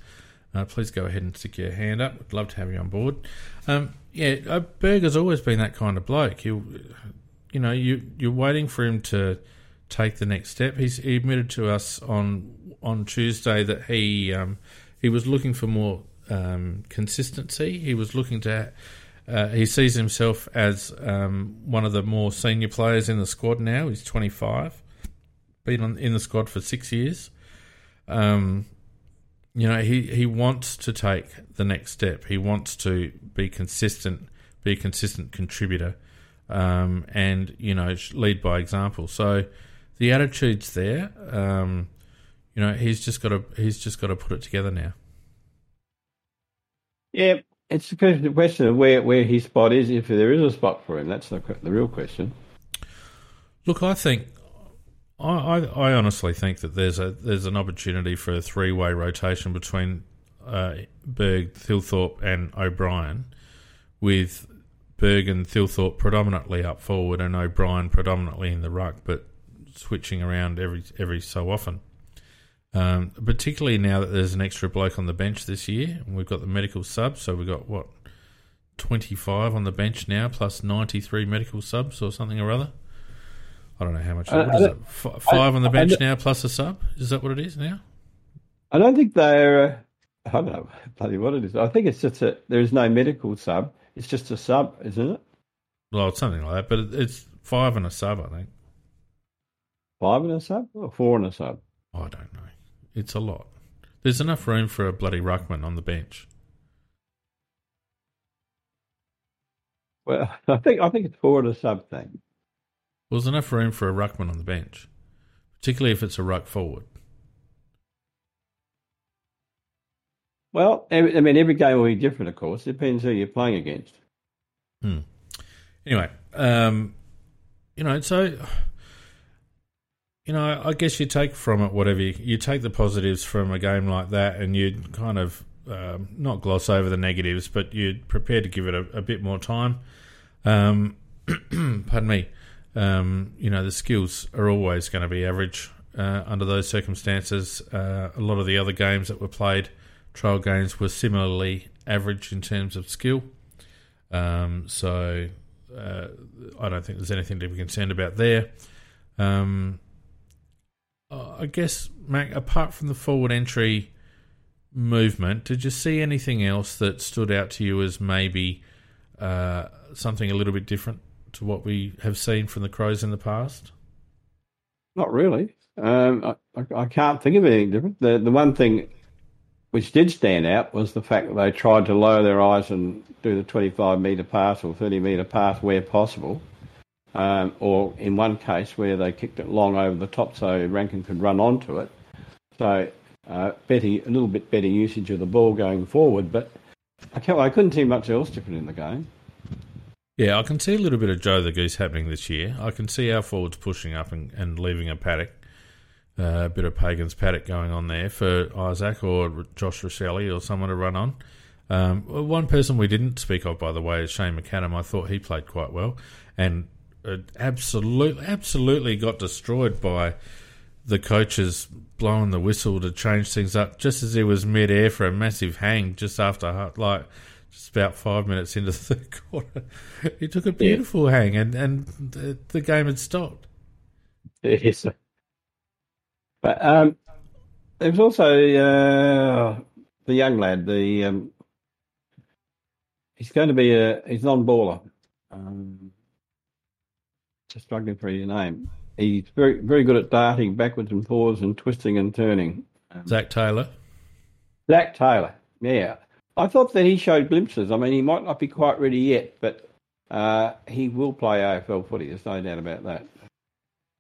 uh, please go ahead and stick your hand up. We'd love to have you on board. Um, yeah, uh, Berger's always been that kind of bloke. You, you know, you you're waiting for him to take the next step. He's, he admitted to us on on Tuesday that he um, he was looking for more um, consistency. He was looking to. Uh, he sees himself as um, one of the more senior players in the squad now. He's 25, been on, in the squad for six years. Um, you know, he, he wants to take the next step. He wants to be consistent, be a consistent contributor, um, and you know, lead by example. So the attitude's there. Um, you know, he's just got to he's just got to put it together now. Yeah, it's the question- of where, where his spot is, if there is a spot for him. That's the the real question. Look, I think I, I, I honestly think that there's a there's an opportunity for a three way rotation between uh, Berg, Thilthorpe, and O'Brien, with Berg and Thilthorpe predominantly up forward and O'Brien predominantly in the ruck, but switching around every every so often. Um, particularly now that there's an extra bloke on the bench this year, and we've got the medical sub, so we've got what twenty five on the bench now, plus ninety three medical subs or something or other. I don't know how much. Uh, what is I it? F- five on the bench now, plus a sub. Is that what it is now? I don't think they're. Uh, I don't know bloody what it is. I think it's just a there is no medical sub. It's just a sub, isn't it? Well, it's something like that, but it's five and a sub. I think. Five and a sub or four and a sub? I don't. It's a lot. There's enough room for a bloody ruckman on the bench. Well, I think I think it's forward or a sub thing. Well, there's enough room for a ruckman on the bench, particularly if it's a ruck forward. Well, I mean, every game will be different, of course. It Depends who you're playing against. Hmm. Anyway, um, you know, so you know, I guess you take from it whatever you, you take the positives from a game like that, and you kind of um, not gloss over the negatives, but you're prepared to give it a, a bit more time. Um, pardon me. Um, you know, the skills are always going to be average uh, under those circumstances. Uh, a lot of the other games that were played, trial games, were similarly average in terms of skill. Um, so uh, I don't think there's anything to be concerned about there. Um, I guess, Mac, apart from the forward entry movement, did you see anything else that stood out to you as maybe uh, something a little bit different to what we have seen from the Crows in the past? Not really. Um, I, I, I can't think of anything different. The the one thing which did stand out was the fact that they tried to lower their eyes and do the 25 metre pass or 30 metre pass where possible. Um, or in one case where they kicked it long over the top so Rankine could run onto it. So uh, better, a little bit better usage of the ball going forward. But I, I couldn't see much else different in the game. Yeah, I can see a little bit of Joe the Goose happening this year. I can see our forwards pushing up and, and leaving a paddock, uh, a bit of Pagan's paddock going on there for Izak or Josh Rachele or someone to run on. Um, one person we didn't speak of, by the way, is Shane McAdam. I thought he played quite well and uh, absolutely, absolutely got destroyed by the coaches blowing the whistle to change things up just as he was mid-air for a massive hang just after like just about five minutes into the third quarter. He took a beautiful yeah. hang, and and the, the, game had stopped. Yes, but um, there was also uh, the young lad. The um, he's going to be a he's non-baller. Um, just struggling for your name. He's very very good at darting backwards and forwards and twisting and turning. Um, Zac Taylor. Zac Taylor. Yeah, I thought that he showed glimpses. I mean, he might not be quite ready yet, but uh, he will play AFL footy. There's no doubt about that.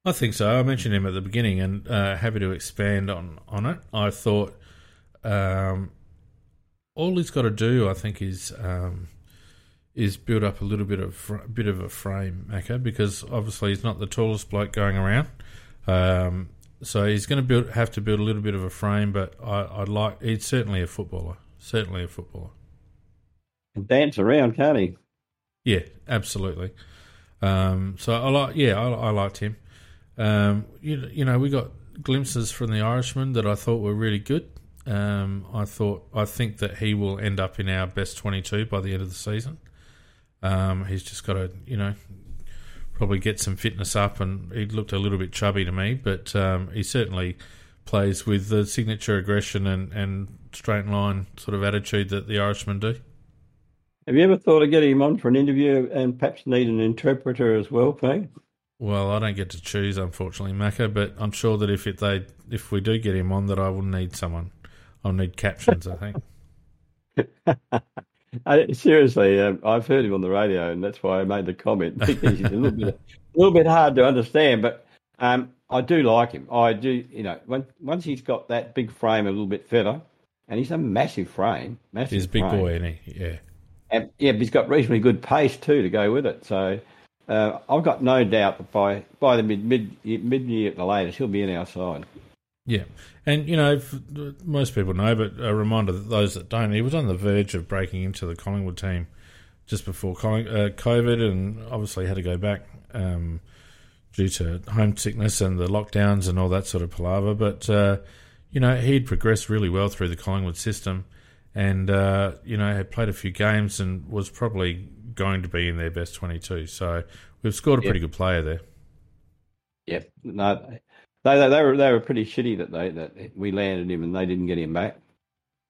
I think so. I mentioned him at the beginning, and uh, happy to expand on on it. I thought um, all he's got to do, I think, is um, is build up a little bit of fr- bit of a frame, Macca, because obviously he's not the tallest bloke going around. Um, so he's going to build, have to build a little bit of a frame, but I, I like he's certainly a footballer certainly a footballer. Can dance around, can't he? Yeah, absolutely. Um, so I like, yeah, I, I liked him. Um, you, you know, we got glimpses from the Irishman that I thought were really good. Um, I thought, I think that he will end up in our best twenty-two by the end of the season. Um, he's just got to, you know, probably get some fitness up, and he looked a little bit chubby to me, but um, he certainly plays with the signature aggression and, and straight line sort of attitude that the Irishmen do. Have you ever thought of getting him on for an interview and perhaps need an interpreter as well, Pete? Well, I don't get to choose, unfortunately, Macca. But I'm sure that if it, they if we do get him on, that I will need someone. I'll need captions. I think. I, seriously, um, I've heard him on the radio, and that's why I made the comment. he's a little bit, a little bit hard to understand, but um, I do like him. I do, you know, when, once he's got that big frame a little bit fitter, and he's a massive frame. Massive he's a big frame. boy, isn't he? Yeah. And, yeah, but he's got reasonably good pace too to go with it. So uh, I've got no doubt that by by the mid mid mid year at the latest, he'll be in our side. Yeah, and you know most people know, but a reminder that those that don't, he was on the verge of breaking into the Collingwood team just before uh, COVID, and obviously had to go back um, due to homesickness and the lockdowns and all that sort of palaver. But uh, you know, he'd progressed really well through the Collingwood system and, uh, you know, had played a few games and was probably going to be in their best 22. So we've scored a pretty good player there. Yep. No, they, they, they, were, they were pretty shitty that they that we landed him and they didn't get him back.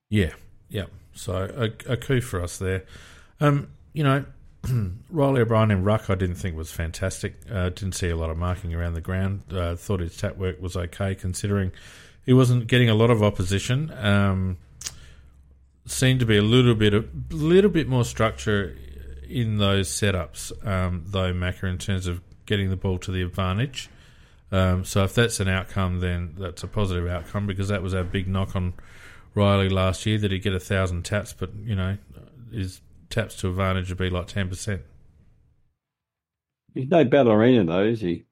Yeah. Yeah. So a, a coup for us there. Um, you know, Reilly O'Brien in ruck, I didn't think was fantastic. Uh, didn't see a lot of marking around the ground. Uh, thought his tap work was okay considering he wasn't getting a lot of opposition. Um, seemed to be a little bit a little bit more structure in those setups, um, though Macca, in terms of getting the ball to the advantage. Um, so if that's an outcome, then that's a positive outcome because that was our big knock on Riley last year that he'd get a thousand taps, but you know his taps to advantage would be like ten percent. He's no ballerina though, is he?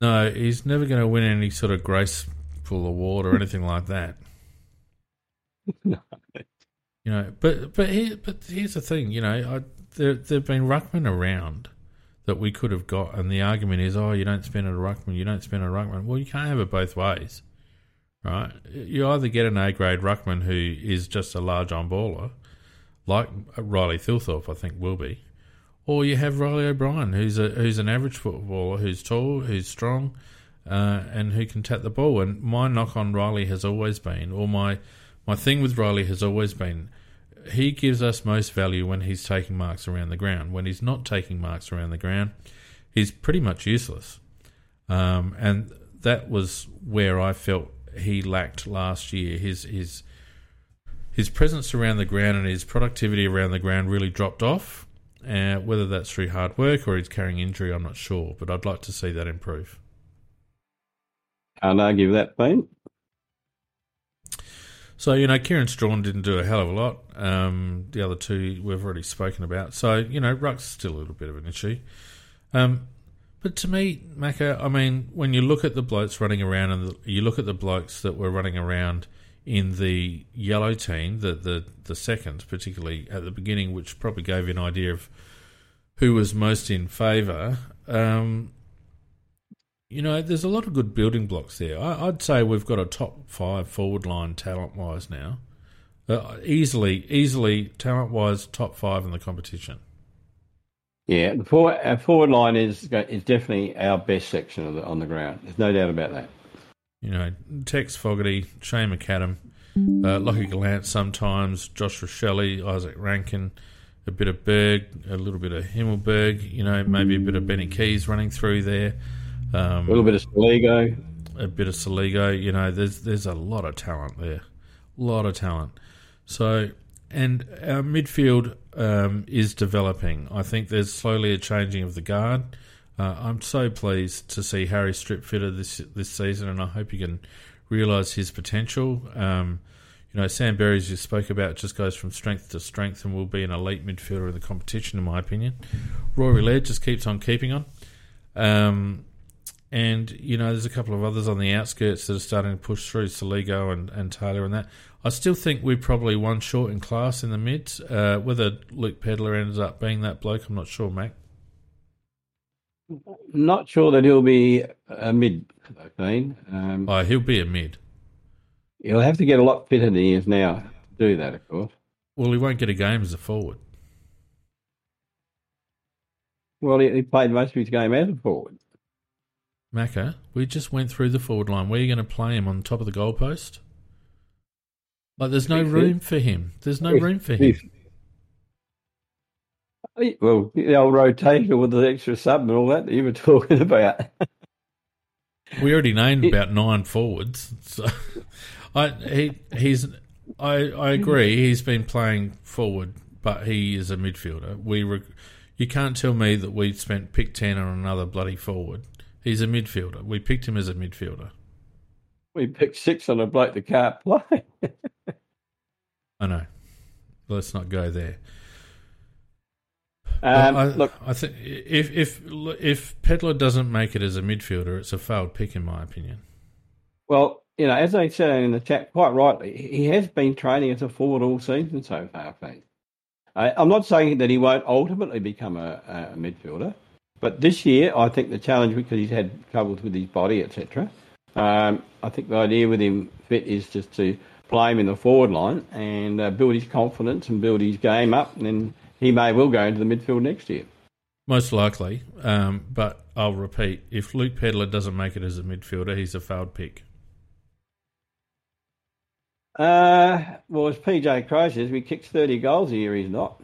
No, he's never going to win any sort of graceful award or anything like that. no. You know, but but here, but here's the thing. You know, I, there there've been ruckmen around that we could have got, and the argument is, oh, you don't spend it a ruckman, you don't spend it a ruckman. Well, you can't have it both ways, right? You either get an A grade ruckman who is just a large on baller, like Riley Thilthorpe, I think will be, or you have Reilly O'Brien, who's a who's an average footballer, who's tall, who's strong, uh, and who can tap the ball. And my knock on Riley has always been, or my my thing with Riley has always been, he gives us most value when he's taking marks around the ground. When he's not taking marks around the ground, he's pretty much useless. Um, and that was where I felt he lacked last year. His his his presence around the ground and his productivity around the ground really dropped off. Uh, whether that's through hard work or he's carrying injury, I'm not sure, but I'd like to see that improve. Can't argue with that, Payne. So, you know, Kieran Strachan didn't do a hell of a lot. Um, the other two we've already spoken about. So, you know, Ruck's still a little bit of an issue. Um, but to me, Macca, I mean, when you look at the blokes running around and the, you look at the blokes that were running around in the yellow team, the, the, the second, particularly at the beginning, which probably gave you an idea of who was most in favour. Um, you know, there's a lot of good building blocks there. I, would say we've got a top five forward line talent wise now. Uh, easily, easily talent wise, top five in the competition. Yeah, the forward, our forward line is is definitely our best section the, on the ground. There's no doubt about that. You know, Tex Fogarty, Shane McAdam, uh, Lachie Gollant sometimes, Josh Rachele, Izak Rankine, a bit of Berg, a little bit of Himmelberg, you know, maybe a bit of Benny Keays running through there. Um, a little bit of Soligo. A bit of Soligo. You know, there's there's a lot of talent there. A lot of talent. So, and our midfield um, is developing. I think there's slowly a changing of the guard. Uh, I'm so pleased to see Harry strip fitter this this season, and I hope he can realise his potential. Um, you know, Sam Berry, as you spoke about, just goes from strength to strength and will be an elite midfielder in the competition, in my opinion. Rory Laird just keeps on keeping on. Um, and, you know, there's a couple of others on the outskirts that are starting to push through, Soligo and, and Taylor and that. I still think we're probably one short in class in the mid. Uh, whether Luke Pedlar ends up being that bloke, I'm not sure, Mac. Not sure that he'll be a mid, Dean. Um, oh, he'll be a mid. He'll have to get a lot fitter than he is now to do that, of course. Well, he won't get a game as a forward. Well, he, he played most of his game as a forward. Macca, we just went through the forward line. Where are you going to play him on top of the goalpost? Like, there's no room for him. There's no room for him. Well, the old rotation with the extra sub and all that, that you were talking about. we already named about nine forwards. So, I he he's I I agree. He's been playing forward, but he is a midfielder. We you can't tell me that we spent pick ten on another bloody forward. He's a midfielder. We picked him as a midfielder. We picked six on a bloke that can't play. I know. Let's not go there. Um, I, look, I think if if if Pedlar doesn't make it as a midfielder, it's a failed pick, in my opinion. Well, you know, as I said in the chat, quite rightly, he has been training as a forward all season so far. I, I'm not saying that he won't ultimately become a, a midfielder, but this year, I think the challenge because he's had troubles with his body, etc. Um, I think the idea with him fit is just to play him in the forward line and uh, build his confidence and build his game up, and then he may well go into the midfield next year. Most likely, um, but I'll repeat: if Luke Pedlar doesn't make it as a midfielder, he's a failed pick. Uh, well, as PJ Crow says, we kicked thirty goals a year. He's not.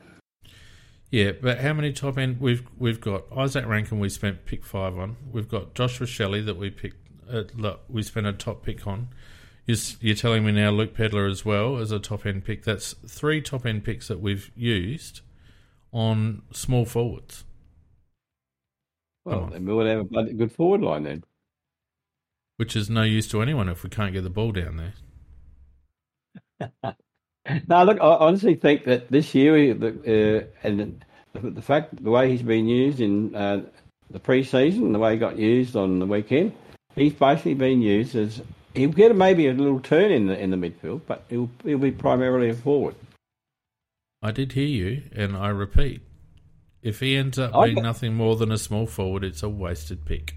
Yeah, but how many top end we've we've got Izak Rankine we spent pick five on. We've got Josh Rachele that we picked. Uh, we spent a top pick on. You're, you're telling me now Luke Pedlar as well as a top end pick. That's three top end picks that we've used on small forwards. Well, then we would have a good forward line then. Which is no use to anyone if we can't get the ball down there. no, look, I honestly think that this year, uh, and the, the, fact, the way he's been used in uh, the pre-season, the way he got used on the weekend, he's basically been used as he'll get maybe a little turn in the in the midfield, but he'll he'll be primarily a forward. I did hear you, and I repeat, if he ends up being nothing more than a small forward, it's a wasted pick.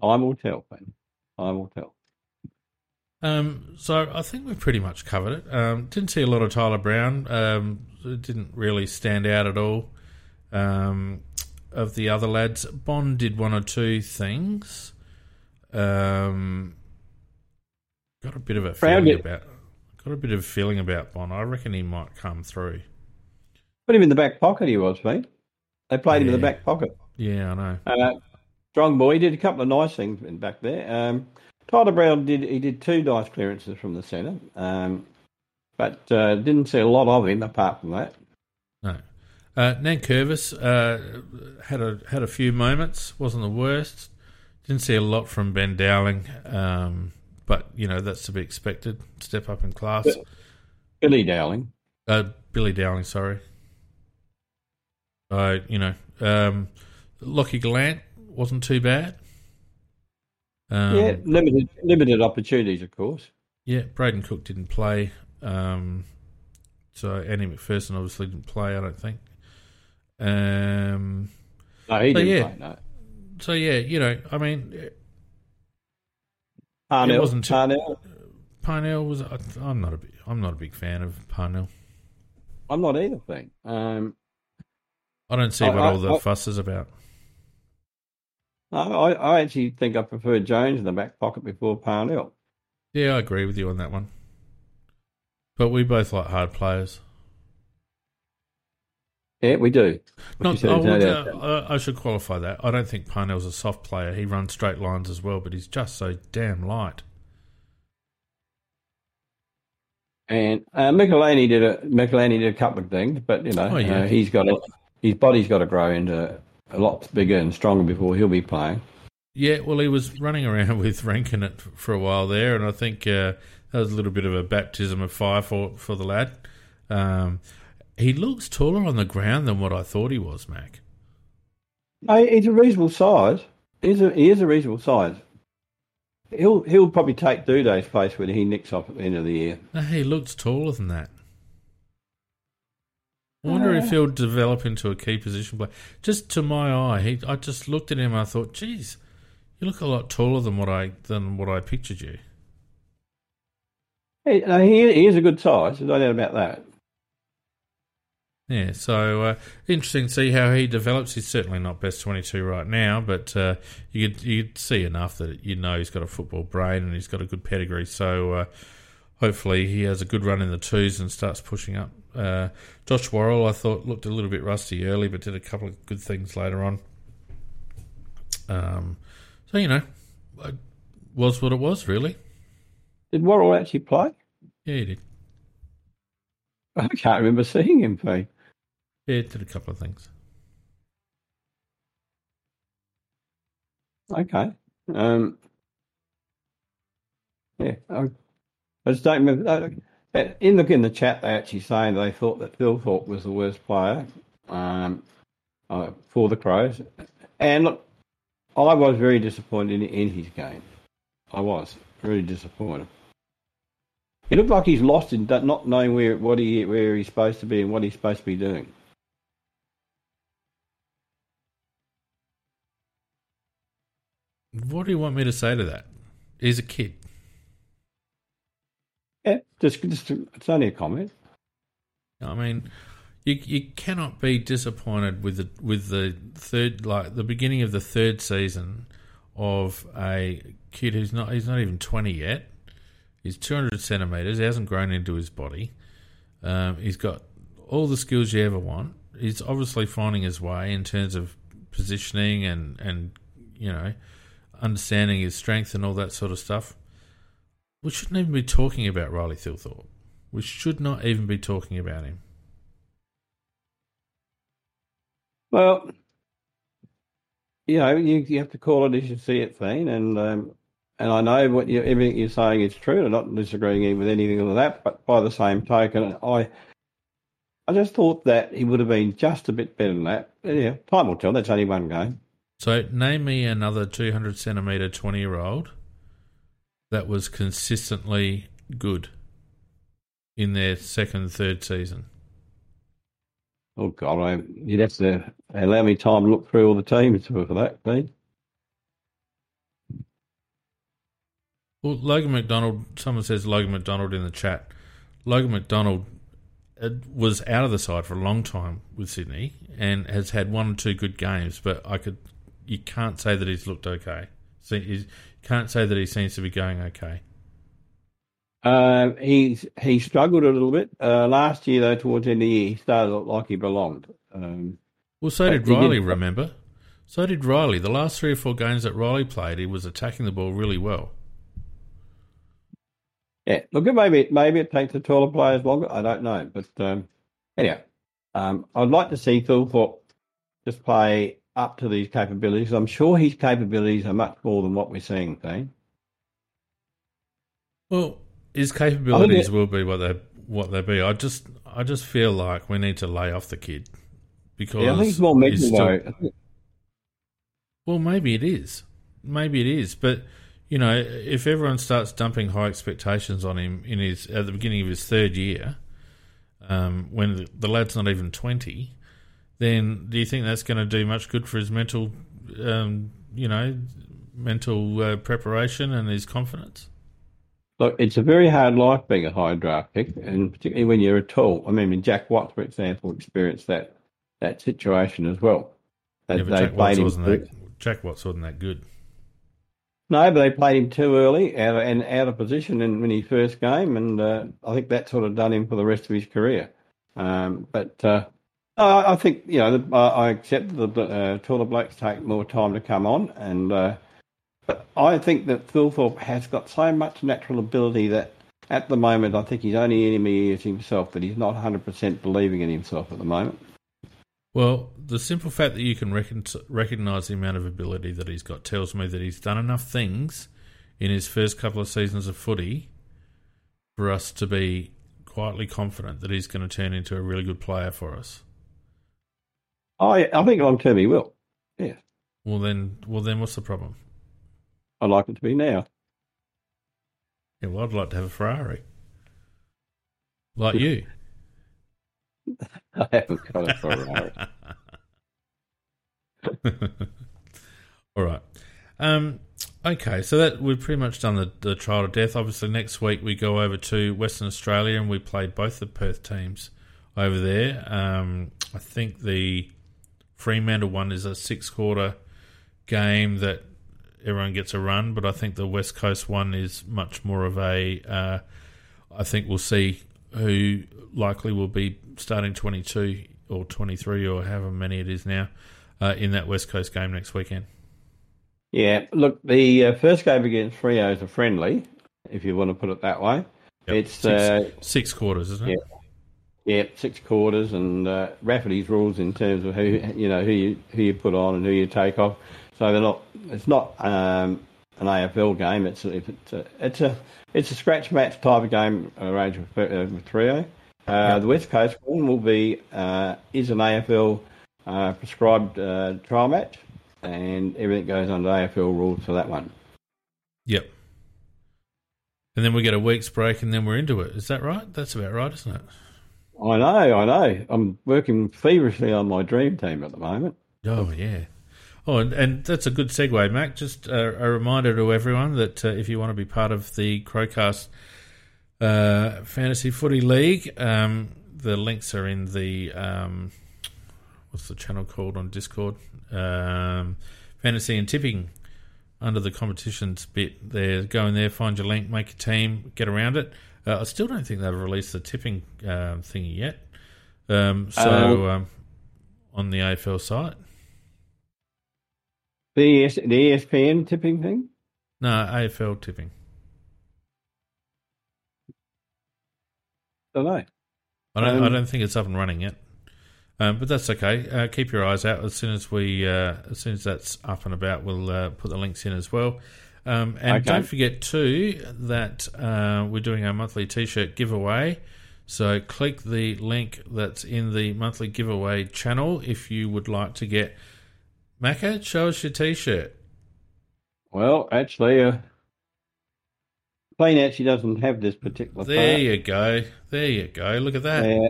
I will tell, Ben. I will tell. Um, so I think we've pretty much covered it. Um, didn't see a lot of Tyler Brown. Um, it didn't really stand out at all. Um, of the other lads, Bond did one or two things. Um, got a bit of a feeling about. Got a bit of a feeling about Bond. I reckon he might come through. Put him in the back pocket. He was, mate. They played yeah. him in the back pocket. Yeah, I know. Uh, strong boy. He did a couple of nice things back there. Tyler Brown did he did two nice clearances from the centre. Um, but uh, didn't see a lot of him apart from that. No. Uh, Nankervis uh, had a had a few moments. wasn't the worst. Didn't see a lot from Ben Dowling, um, but you know that's to be expected. Step up in class. Billy Dowling. Uh, Billy Dowling, sorry. Uh, you know, um, Lachie Gollant wasn't too bad. Um, yeah, limited limited opportunities, of course. Yeah, Brayden Cook didn't play. Um, so Andy McPherson obviously didn't play. I don't think. Um, no, he so didn't yeah. play. No. So yeah, you know, I mean, Parnell it wasn't too, Parnell. Parnell was. I'm not a. I'm not a big fan of Parnell. I'm not either. Thing. Um, I don't see I, what I, all the I, fuss is about. I, I actually think I prefer Jones in the back pocket before Parnell. Yeah, I agree with you on that one. But we both like hard players. Yeah, we do. Not, I, would, uh, I should qualify that. I don't think Parnell's a soft player. He runs straight lines as well, but he's just so damn light. And uh, Michalanney did a Michalanney did a couple of things, but you know oh, yeah. uh, he's got a, his body's got to grow into a lot bigger and stronger before he'll be playing. Yeah, well, he was running around with Rankine it for a while there, and I think uh, that was a little bit of a baptism of fire for for the lad. Um, he looks taller on the ground than what I thought he was, Mac. he's a reasonable size. He's a, he is a reasonable size. He'll he'll probably take Doedee's place when he nicks off at the end of the year. No, he looks taller than that. I wonder if he'll develop into a key position player. Just to my eye, he, I just looked at him. and I thought, "Geez, you look a lot taller than what I than what I pictured you." He, he, he is a good size. No doubt about that. Yeah, so uh, interesting to see how he develops. He's certainly not best twenty-two right now, but uh, you could you see enough that you know he's got a football brain and he's got a good pedigree. So uh, hopefully he has a good run in the twos and starts pushing up. Uh, Josh Worrell, I thought looked a little bit rusty early, but did a couple of good things later on. Um, so you know, it was what it was really. Did Worrell actually play? Yeah, he did. I can't remember seeing him play. Yeah, did a couple of things. Okay. Um, yeah, I, I just don't remember. In the in the chat, they actually saying they thought that Thilthorpe was the worst player um, uh, for the Crows, and look, I was very disappointed in, in his game. I was really disappointed. He looked like he's lost in not knowing where what he where he's supposed to be and what he's supposed to be doing. What do you want me to say to that? He's a kid. Yeah, just, just it's only a comment. I mean, you you cannot be disappointed with the with the third like the beginning of the third season of a kid who's not he's not even twenty yet. He's two hundred centimeters. He hasn't grown into his body. Um, he's got all the skills you ever want. He's obviously finding his way in terms of positioning and and you know understanding his strength and all that sort of stuff. We shouldn't even be talking about Riley Thilthorpe. We should not even be talking about him. Well, you know, you, you have to call it as you see it, Thane, and um, and I know what you, everything you're saying is true. I'm not disagreeing with anything of that, but by the same token, I I just thought that he would have been just a bit better than that. Yeah, time will tell. That's only one game. So, name me another 200 centimeter 20 year old that was consistently good in their second, third season. Oh God, I, you'd have to allow me time to look through all the teams for that, Pete. Well, Logan McDonald. Someone says Logan McDonald in the chat. Logan McDonald uh, was out of the side for a long time with Sydney and has had one or two good games, but I could you can't say that he's looked okay. You can't say that he seems to be going okay. Uh, he's he struggled a little bit uh, last year, though. Towards the end of the year, he started like he belonged. Um, well, so did Riley. Remember, so did Riley. The last three or four games that Riley played, he was attacking the ball really well. Yeah, look, maybe maybe it takes the taller players longer. I don't know, but um, anyhow, um, I'd like to see Thilthorpe just play up to these capabilities. I'm sure his capabilities are much more than what we're seeing. Thing. Well, his capabilities will be what they what they be. I just I just feel like we need to lay off the kid because yeah, I think it's more mental he's though. still- well, maybe it is, maybe it is, but you know, if everyone starts dumping high expectations on him in his at the beginning of his third year, um, when the, the lad's not even twenty, then do you think that's going to do much good for his mental, um, you know, mental uh, preparation and his confidence? Look, it's a very hard life being a high draft pick, and particularly when you're a tall. I mean, Jack Watts, for example, experienced that that situation as well. That Yeah, they Jack Watts played him wasn't too- that. Jack Watts wasn't that good. No, but they played him too early out of, and out of position in, in his first game, and uh, I think that sort of done him for the rest of his career. Um, but uh, I I think you know the, I I accept that the uh, taller blokes take more time to come on, and uh, but I think that Thilthorpe has got so much natural ability that at the moment I think his only enemy is himself. That he's not 100% believing in himself at the moment. Well, the simple fact that you can recon- recognize the amount of ability that he's got tells me that he's done enough things in his first couple of seasons of footy for us to be quietly confident that he's going to turn into a really good player for us. I I think long term he will. Yeah. Well, then, well, then, what's the problem? I'd like it to be now. Yeah, well, I'd like to have a Ferrari, like you. I haven't got a Ferrari. All right. Um, okay, so that we've pretty much done the, the trial to death. Obviously, next week we go over to Western Australia and we play both the Perth teams over there. Um, I think the Fremantle one is a six quarter game that everyone gets a run, but I think the West Coast one is much more of a. Uh, I think we'll see who likely will be starting 22 or 23 or however many it is now uh, in that West Coast game next weekend. Yeah, look, the uh, first game against Freo is a friendly, if you want to put it that way. Yep. It's six, uh, six quarters, isn't it? yeah, six quarters, and uh, Rafferty's rules in terms of who you know who you who you put on and who you take off. So they're not. It's not um, an AFL game. It's a, it's a it's a it's a scratch match type of game arranged with, uh, with Freo. Uh, The West Coast one will be uh, is an AFL uh, prescribed uh, trial match, and everything goes under AFL rules for that one. Yep. And then we get a week's break and then we're into it. Is that right? That's about right, isn't it? I know, I know. I'm working feverishly on my dream team at the moment. Oh, yeah. Oh, and, and that's a good segue, Mac. Just a, a reminder to everyone that uh, if you want to be part of the Crowcast uh, Fantasy Footy League, um, the links are in the um, what's the channel called on Discord? Um, Fantasy and Tipping under the competitions bit there. Go in there, find your link, make a team, get around it. Uh, I still don't think they've released the tipping um, thingy yet. Um, so um, on the AFL site, The, ES, the ESPN tipping thing? no AFL tipping. don't know. I don't. I Um, don't think it's up and running yet. Um, but that's okay. Uh, keep your eyes out. As soon as we, uh, as soon as that's up and about, we'll uh, put the links in as well. Um, and Okay. don't forget too that uh, we're doing our monthly T-shirt giveaway. So click the link that's in the monthly giveaway channel if you would like to get. Macca, show us your T-shirt. Well, actually, uh, Plain actually doesn't have this particular There part. you go. There you go. Look at that. Uh,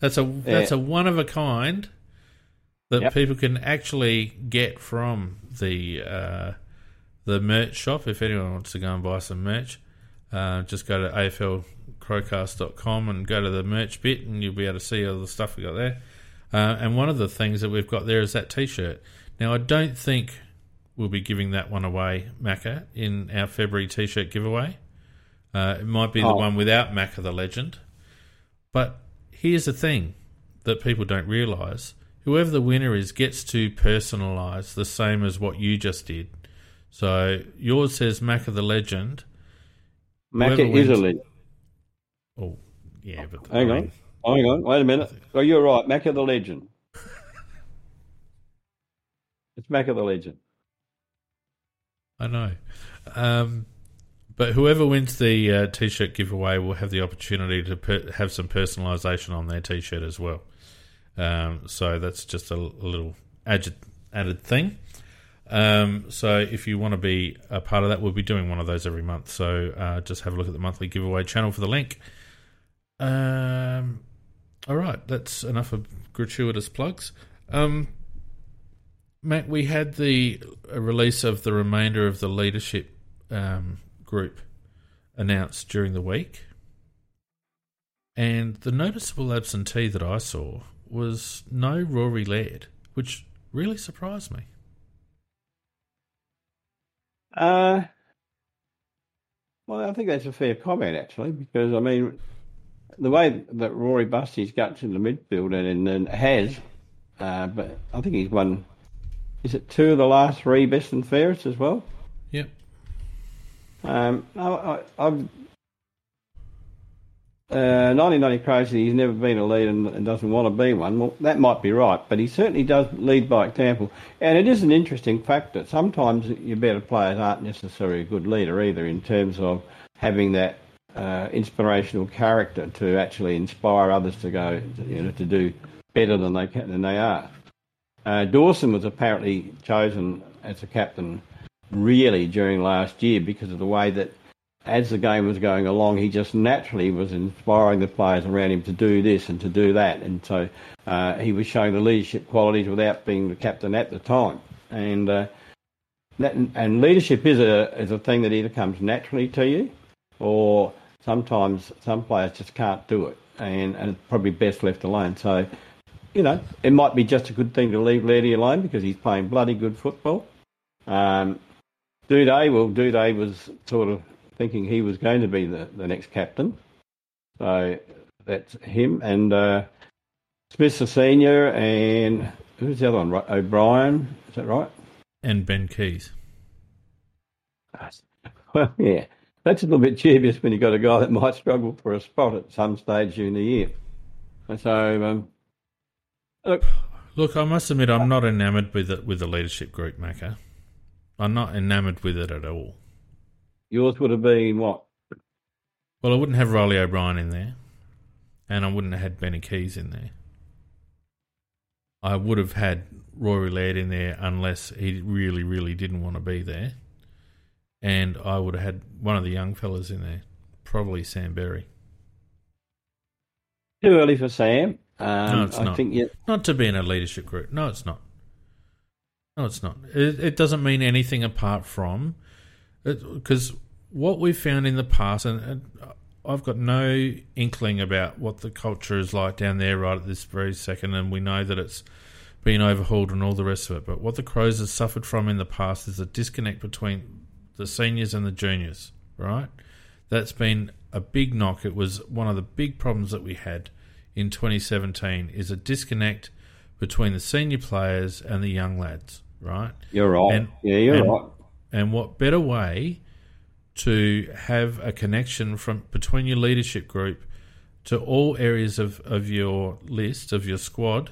That's a that's a one of a kind that Yep. people can actually get from the uh, the merch shop. If anyone wants to go and buy some merch, uh, just go to aflcrowcast.com and go to the merch bit, and you'll be able to see all the stuff we got there. Uh, and one of the things that we've got there is that T-shirt. Now, I don't think we'll be giving that one away, Macca, in our February T-shirt giveaway. Uh, it might be the Oh. one without Macca the legend, but here's the thing that people don't realise whoever the winner is gets to personalise the same as what you just did. So yours says Macca the legend. Macca is a legend. Oh, yeah, but Hang on. Hang on, wait a minute. Oh, you're right. Macca the legend. it's Macca the legend. I know. Um, but whoever wins the uh, t-shirt giveaway will have the opportunity to per- have some personalisation on their t-shirt as well. Um, so that's just a little added, added thing. Um, so if you want to be a part of that, we'll be doing one of those every month. So uh, just have a look at the monthly giveaway channel for the link. Um, all right, that's enough of gratuitous plugs. Um, Matt, we had the uh, release of the remainder of the leadership um, group announced during the week. And the noticeable absentee that I saw was no Rory Laird, which really surprised me. Uh, well, I think that's a fair comment, actually, because, I mean, the way that Rory busts his guts in the midfield and, and has, uh, but I think he's won, is it two of the last three best and fairest as well? Yep. Um, I, I, I've uh, 1990 crazy. He's never been a leader and, and doesn't want to be one. Well, that might be right, but he certainly does lead by example. And it is an interesting fact that sometimes your better players aren't necessarily a good leader either, in terms of having that uh, inspirational character to actually inspire others to go, you know, to do better than they can, than they are. Uh, Dawson was apparently chosen as a captain really during last year because of the way that as the game was going along, he just naturally was inspiring the players around him to do this and to do that. And so uh, he was showing the leadership qualities without being the captain at the time. And uh, that, and leadership is a is a thing that either comes naturally to you, or sometimes some players just can't do it, and, and it's probably best left alone. So, you know, it might be just a good thing to leave Lairdy alone because he's playing bloody good football. Um, Doedee, well, Doedee was sort of thinking he was going to be the, the next captain. So that's him. And uh, Smith's the senior, and who's the other one? O'Brien, is that right? And Ben Keays. Well, yeah. That's a little bit dubious when you've got a guy that might struggle for a spot at some stage during the year. And so, um, look, Look, I must admit, I'm not enamoured with it with the leadership group, Macca. I'm not enamoured with it at all. Yours would have been what? Well, I wouldn't have Reilly O'Brien in there, and I wouldn't have had Benny Keays in there. I would have had Rory Laird in there unless he really, really didn't want to be there. And I would have had one of the young fellas in there, probably Sam Berry. Too early for Sam. Um, No, it's I not. think yeah, Not to be in a leadership group. No, it's not. No, it's not. It, it doesn't mean anything apart from because what we've found in the past, and, and I've got no inkling about what the culture is like down there right at this very second, and we know that it's been overhauled and all the rest of it. But what the Crows have suffered from in the past is a disconnect between the seniors and the juniors. Right, that's been a big knock. It was one of the big problems that we had in 2017 is a disconnect between the senior players and the young lads, right? you're right. And- yeah, you're and- right. And what better way to have a connection from between your leadership group to all areas of, of your list, of your squad,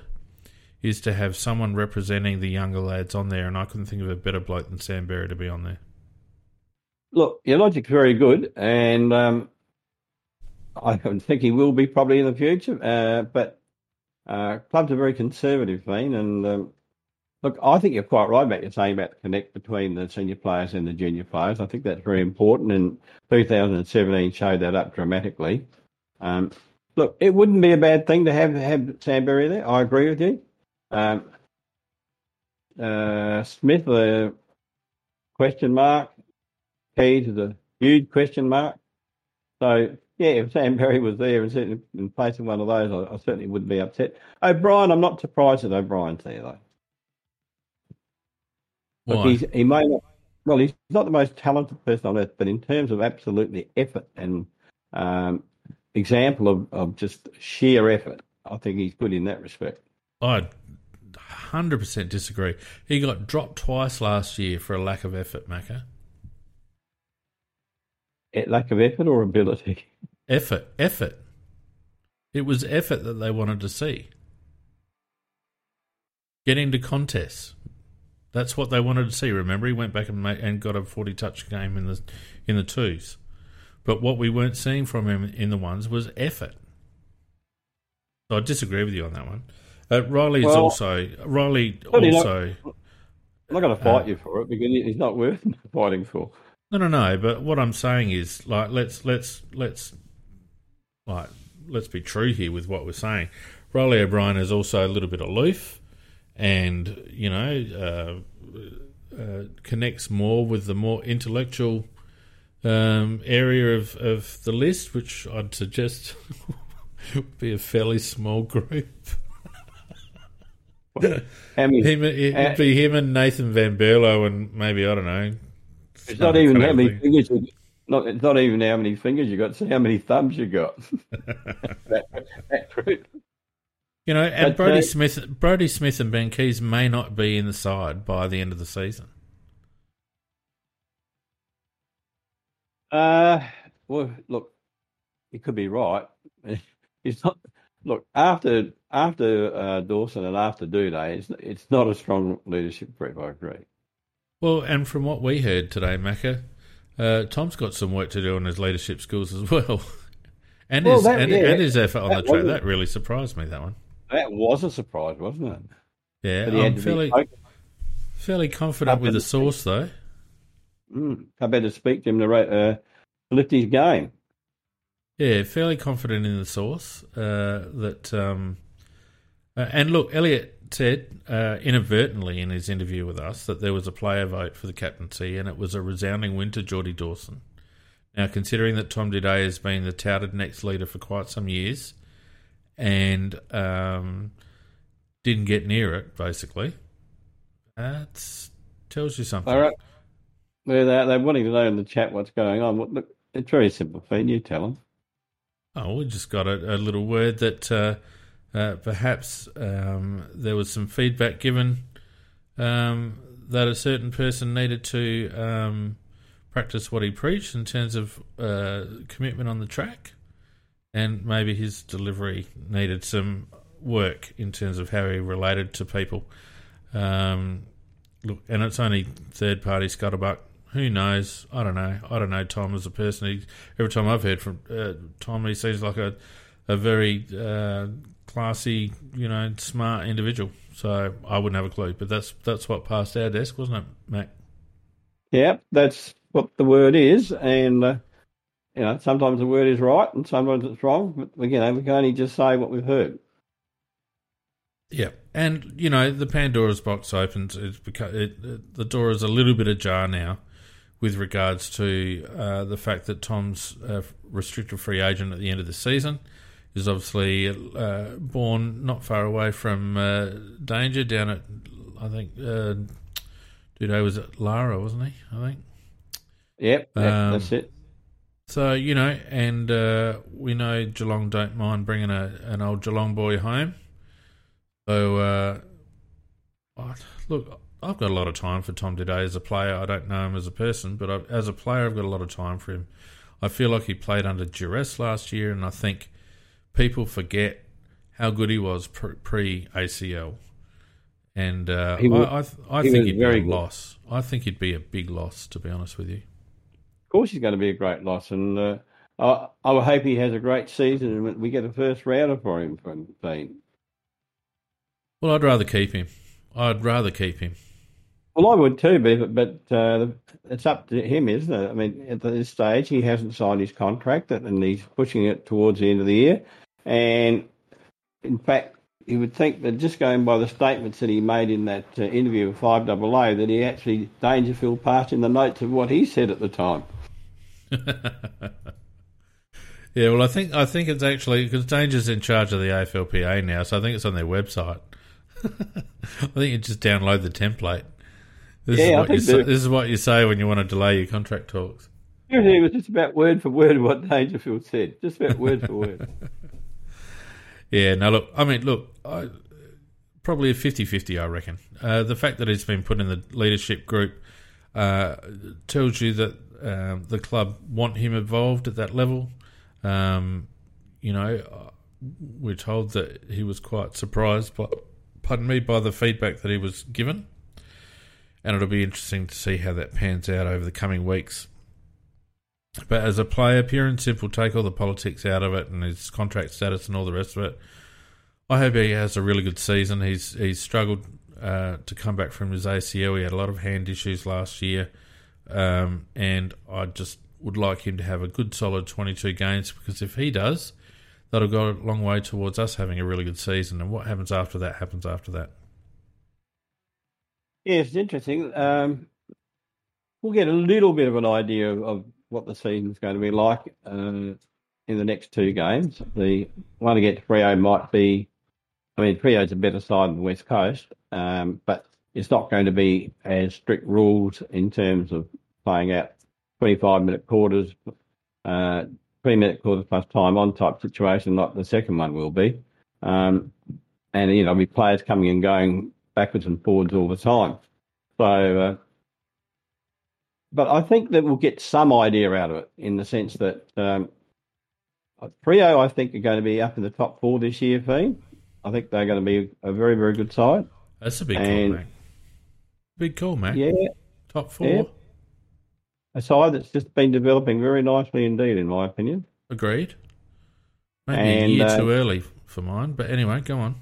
is to have someone representing the younger lads on there. And I couldn't think of a better bloke than Sam Berry to be on there. Look, your logic's very good, and um, I think he will be probably in the future. Uh, but uh, clubs are very conservative, Dean, and um, look, I think you're quite right about your saying about the connect between the senior players and the junior players. I think that's very important, and 2017 showed that up dramatically. Um, look, it wouldn't be a bad thing to have have Sam Berry there. I agree with you. Um, uh, Smith, the question mark. Keays is a huge question mark. So yeah, if Sam Berry was there and sitting in place of one of those, I, I certainly wouldn't be upset. O'Brien, I'm not surprised that O'Brien's there though. Why? he's, he may not. Well, he's not the most talented person on earth, but in terms of absolutely effort and um, example of, of just sheer effort, I think he's good in that respect. I 100% disagree. He got dropped twice last year for a lack of effort, Macca. lack of effort or ability? Effort, effort. It was effort that they wanted to see. Get into contests. That's what they wanted to see. Remember, he went back and, made, and got a forty-touch game in the in the twos. But what we weren't seeing from him in the ones was effort. So I disagree with you on that one. Uh, Reilly is Well, also Reilly Certainly not- also. I'm not going to fight Uh, you for it because he's not worth fighting for. No, no, no. But what I'm saying is, like, let's let's let's like let's be true here with what we're saying. Reilly O'Brien is also a little bit aloof, and you know uh, uh, connects more with the more intellectual um, area of of the list, which I'd suggest would be a fairly small group. Him, it'd be him and Nathan Van Berlo, and maybe I don't know. It's not even how many fingers. You, not, it's not even how many fingers you got. It's how many thumbs you got. that, that group. You know, and But, Brodie uh, Smith, Brodie Smith, and Ben Keays may not be in the side by the end of the season. Uh, well, look, he could be right. It's not. Look, after after uh, Dawson and after Doedee, it's it's not a strong leadership group. I agree. Well, and from what we heard today, Macca, uh, Tom's got some work to do on his leadership skills as well, and Well, his that- and, yeah, and his effort on the track. That really surprised me. That one, That was a surprise, wasn't it? yeah, I'm fairly fairly confident with the source though. Mm, I better speak to him to, uh, to lift his game. Yeah, fairly confident in the source uh, that. Um, uh, and look, Elliott said uh, inadvertently in his interview with us that there was a player vote for the captaincy, and it was a resounding win to Geordie Dawson. Now, considering that Tom Doedee has been the touted next leader for quite some years, and um, didn't get near it, basically, that tells you something. All right. They're, they're wanting to know in the chat what's going on. Look, it's very simple, Finn. You tell them. Oh, we just got a, a little word that uh, uh, perhaps um, there was some feedback given um, that a certain person needed to um, practice what he preached in terms of uh, commitment on the track, and maybe his delivery needed some work in terms of how he related to people. Um, look, and it's only third party scuttlebutt. Who knows? I don't know. I don't know Tom as a person. He, every time I've heard from uh, Tom, he seems like a a very uh, classy, you know, smart individual. So I wouldn't have a clue. But that's that's what passed our desk, wasn't it, Mac? Yeah, that's what the word is, and uh, you know sometimes the word is right and sometimes it's wrong. But you know we can only just say what we've heard. Yeah, and you know the Pandora's box opens. It's because it, it, the door is a little bit ajar now, with regards to uh, the fact that Tom's uh, restricted free agent at the end of the season is obviously uh, born not far away from uh, Danger down at I think uh, dude was at Lara, wasn't he? I think. Yep, yep, Um, that's it. So you know, and uh, we know Geelong don't mind bringing a, an old Geelong boy home. So uh, I- look, I've got a lot of time for Tom Doedee as a player. I don't know him as a person, but I, as a player, I've got a lot of time for him. I feel like he played under duress last year, and I think people forget how good he was pre ACL. And uh, He was- I, I, th- I he think he'd be a good. loss. I think he'd be a big loss, to be honest with you. Of course, he's going to be a great loss, and uh, I, I would hope he has a great season and we get a first rounder for him from Dean. Well, I'd rather keep him. I'd rather keep him. Well, I would too, but but uh, it's up to him, isn't it? I mean, at this stage, he hasn't signed his contract, and he's pushing it towards the end of the year. And in fact, you would think that just going by the statements that he made in that uh, interview with Five Double A, that he actually Dangerfield passed in the notes of what he said at the time. Yeah, well, I think I think it's actually because Danger's in charge of the AFLPA now, so I think it's on their website. I think you just download the template. This, Yeah, is I what you think say, this is what you say when you want to delay your contract talks. It was just about word for word what Dangerfield said, just about word for word. Yeah, no, look, I mean, look, I, probably a 50-50, I reckon. Uh, the fact that he's been put in the leadership group uh, tells you that um, the club want him involved at that level. Um, you know, we're told that he was quite surprised, by, pardon me, by the feedback that he was given, and it'll be interesting to see how that pans out over the coming weeks. But as a player, pure and simple, take all the politics out of it and his contract status and all the rest of it. I hope he has a really good season. He's he's struggled uh, to come back from his ACL. He had a lot of hand issues last year, um, and I just would like him to have a good, solid 22 games because if he does, that'll go a long way towards us having a really good season. And what happens after that happens after that. Yeah, it's interesting. Um, we'll get a little bit of an idea of, of what the season's going to be like uh, in the next two games. The one against Freo might be I mean, Freo's a better side than the West Coast, um, but it's not going to be as strict rules in terms of playing out 25 minute quarters, uh, three minute quarters plus time on type situation like the second one will be. Um, and, you know, be players coming and going backwards and forwards all the time. So, uh, but I think that we'll get some idea out of it in the sense that um, I think, are going to be up in the top four this year, Fiend. I think they're going to be a very, very good side. That's a big and, call, mate. Big call, mate. Yeah. Top four. Yeah. A side that's just been developing very nicely indeed, in my opinion. Agreed. Maybe and, a year uh, too early for mine, but anyway, go on.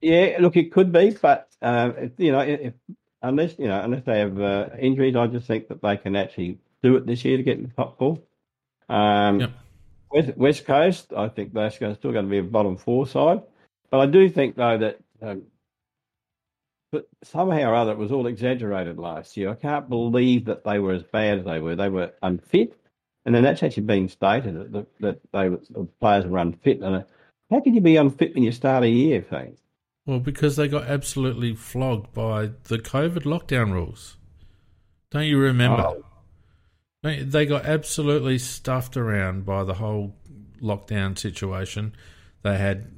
Yeah, look, it could be, but uh, you know, if, unless you know, unless they have uh, injuries, I just think that they can actually do it this year to get in the top four. Um, yep. West, West Coast, I think they're still going to be a bottom four side. But I do think, though, that um, but somehow or other it was all exaggerated last year. I can't believe that they were as bad as they were. They were unfit, and then that's actually being stated that, that they were, the players were unfit. And uh, how can you be unfit when you start a year, thing? Well, because they got absolutely flogged by the COVID lockdown rules. Don't you remember? Oh. They got absolutely stuffed around by the whole lockdown situation. They had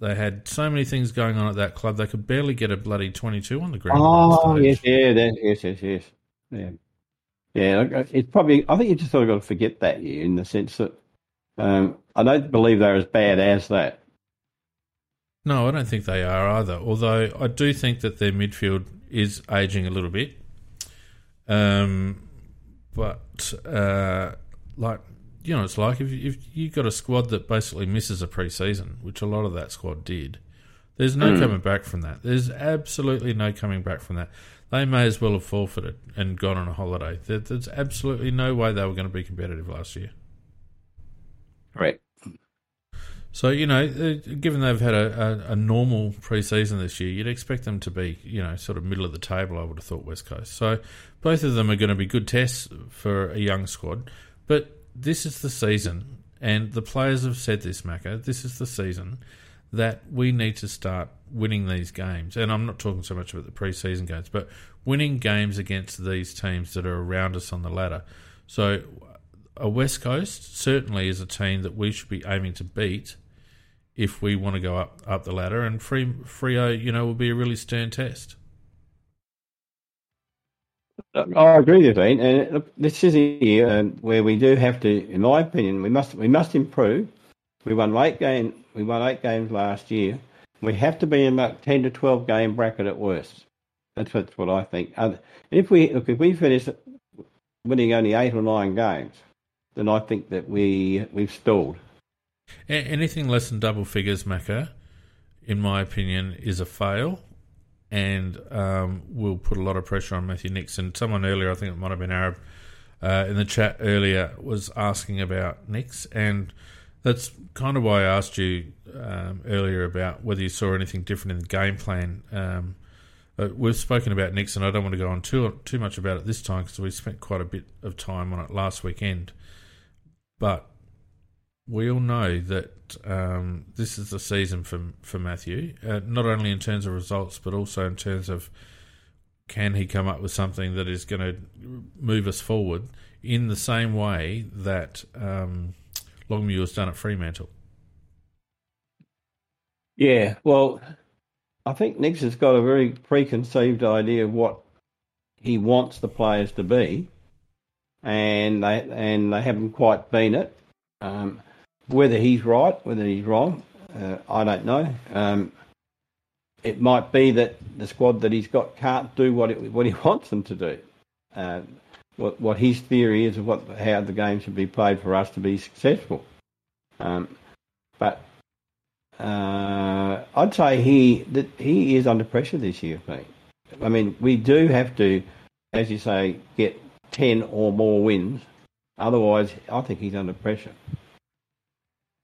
they had so many things going on at that club, they could barely get a bloody 22 on the ground. Oh, yes, yeah, that, yes, yes, yes. Yeah. Yeah, it's probably, I think you just sort of got to forget that year in the sense that um, I don't believe they're as bad as that. No, I don't think they are either. Although I do think that their midfield is aging a little bit. Um, but uh, like you know, it's like if, if you've got a squad that basically misses a pre-season, which a lot of that squad did, there's no mm. coming back from that. There's absolutely no coming back from that. They may as well have forfeited and gone on a holiday. There, there's absolutely no way they were going to be competitive last year. Right. So you know, uh, given they've had a, a, a, normal pre-season this year, you'd expect them to be, you know, sort of middle of the table. I would have thought West Coast. So both of them are going to be good tests for a young squad. But this is the season, and the players have said this, Macca. This is the season that we need to start winning these games. And I'm not talking so much about the preseason games, but winning games against these teams that are around us on the ladder. So, a West Coast certainly is a team that we should be aiming to beat if we want to go up up the ladder. And Free Freo, uh, you know, will be a really stern test. I agree with you, and this is a year uh, where we do have to, in my opinion, we must we must improve. We won eight game, we won eight games last year. We have to be in that ten to twelve game bracket at worst. That's what, that's what I think. And if we look, if we finish winning only eight or nine games, then I think that we we've stalled. Anything less than double figures, Macca, in my opinion, is a fail and um, will put a lot of pressure on Matthew Nixon. Someone earlier, I think it might have been Arab, uh, in the chat earlier was asking about Nicks, and that's kind of why I asked you um, earlier about whether you saw anything different in the game plan. Um, uh, we've spoken about Nixon. I don't want to go on too too much about it this time because we spent quite a bit of time on it last weekend. But we all know that um, this is the season for for Matthew, uh, not only in terms of results, but also in terms of can he come up with something that is going to move us forward in the same way that um, has done at Fremantle. Yeah, well, I think Nicks has got a very preconceived idea of what he wants the players to be. and they and they haven't quite been it. Um, whether he's right, whether he's wrong, uh, I don't know. Um, it might be that the squad that he's got can't do what it, what he wants them to do. Uh, what what his theory is of what how the game should be played for us to be successful. Um, but uh, I'd say he that he is under pressure this year, mate. I mean, we do have to, as you say, get ten or more wins. Otherwise, I think he's under pressure.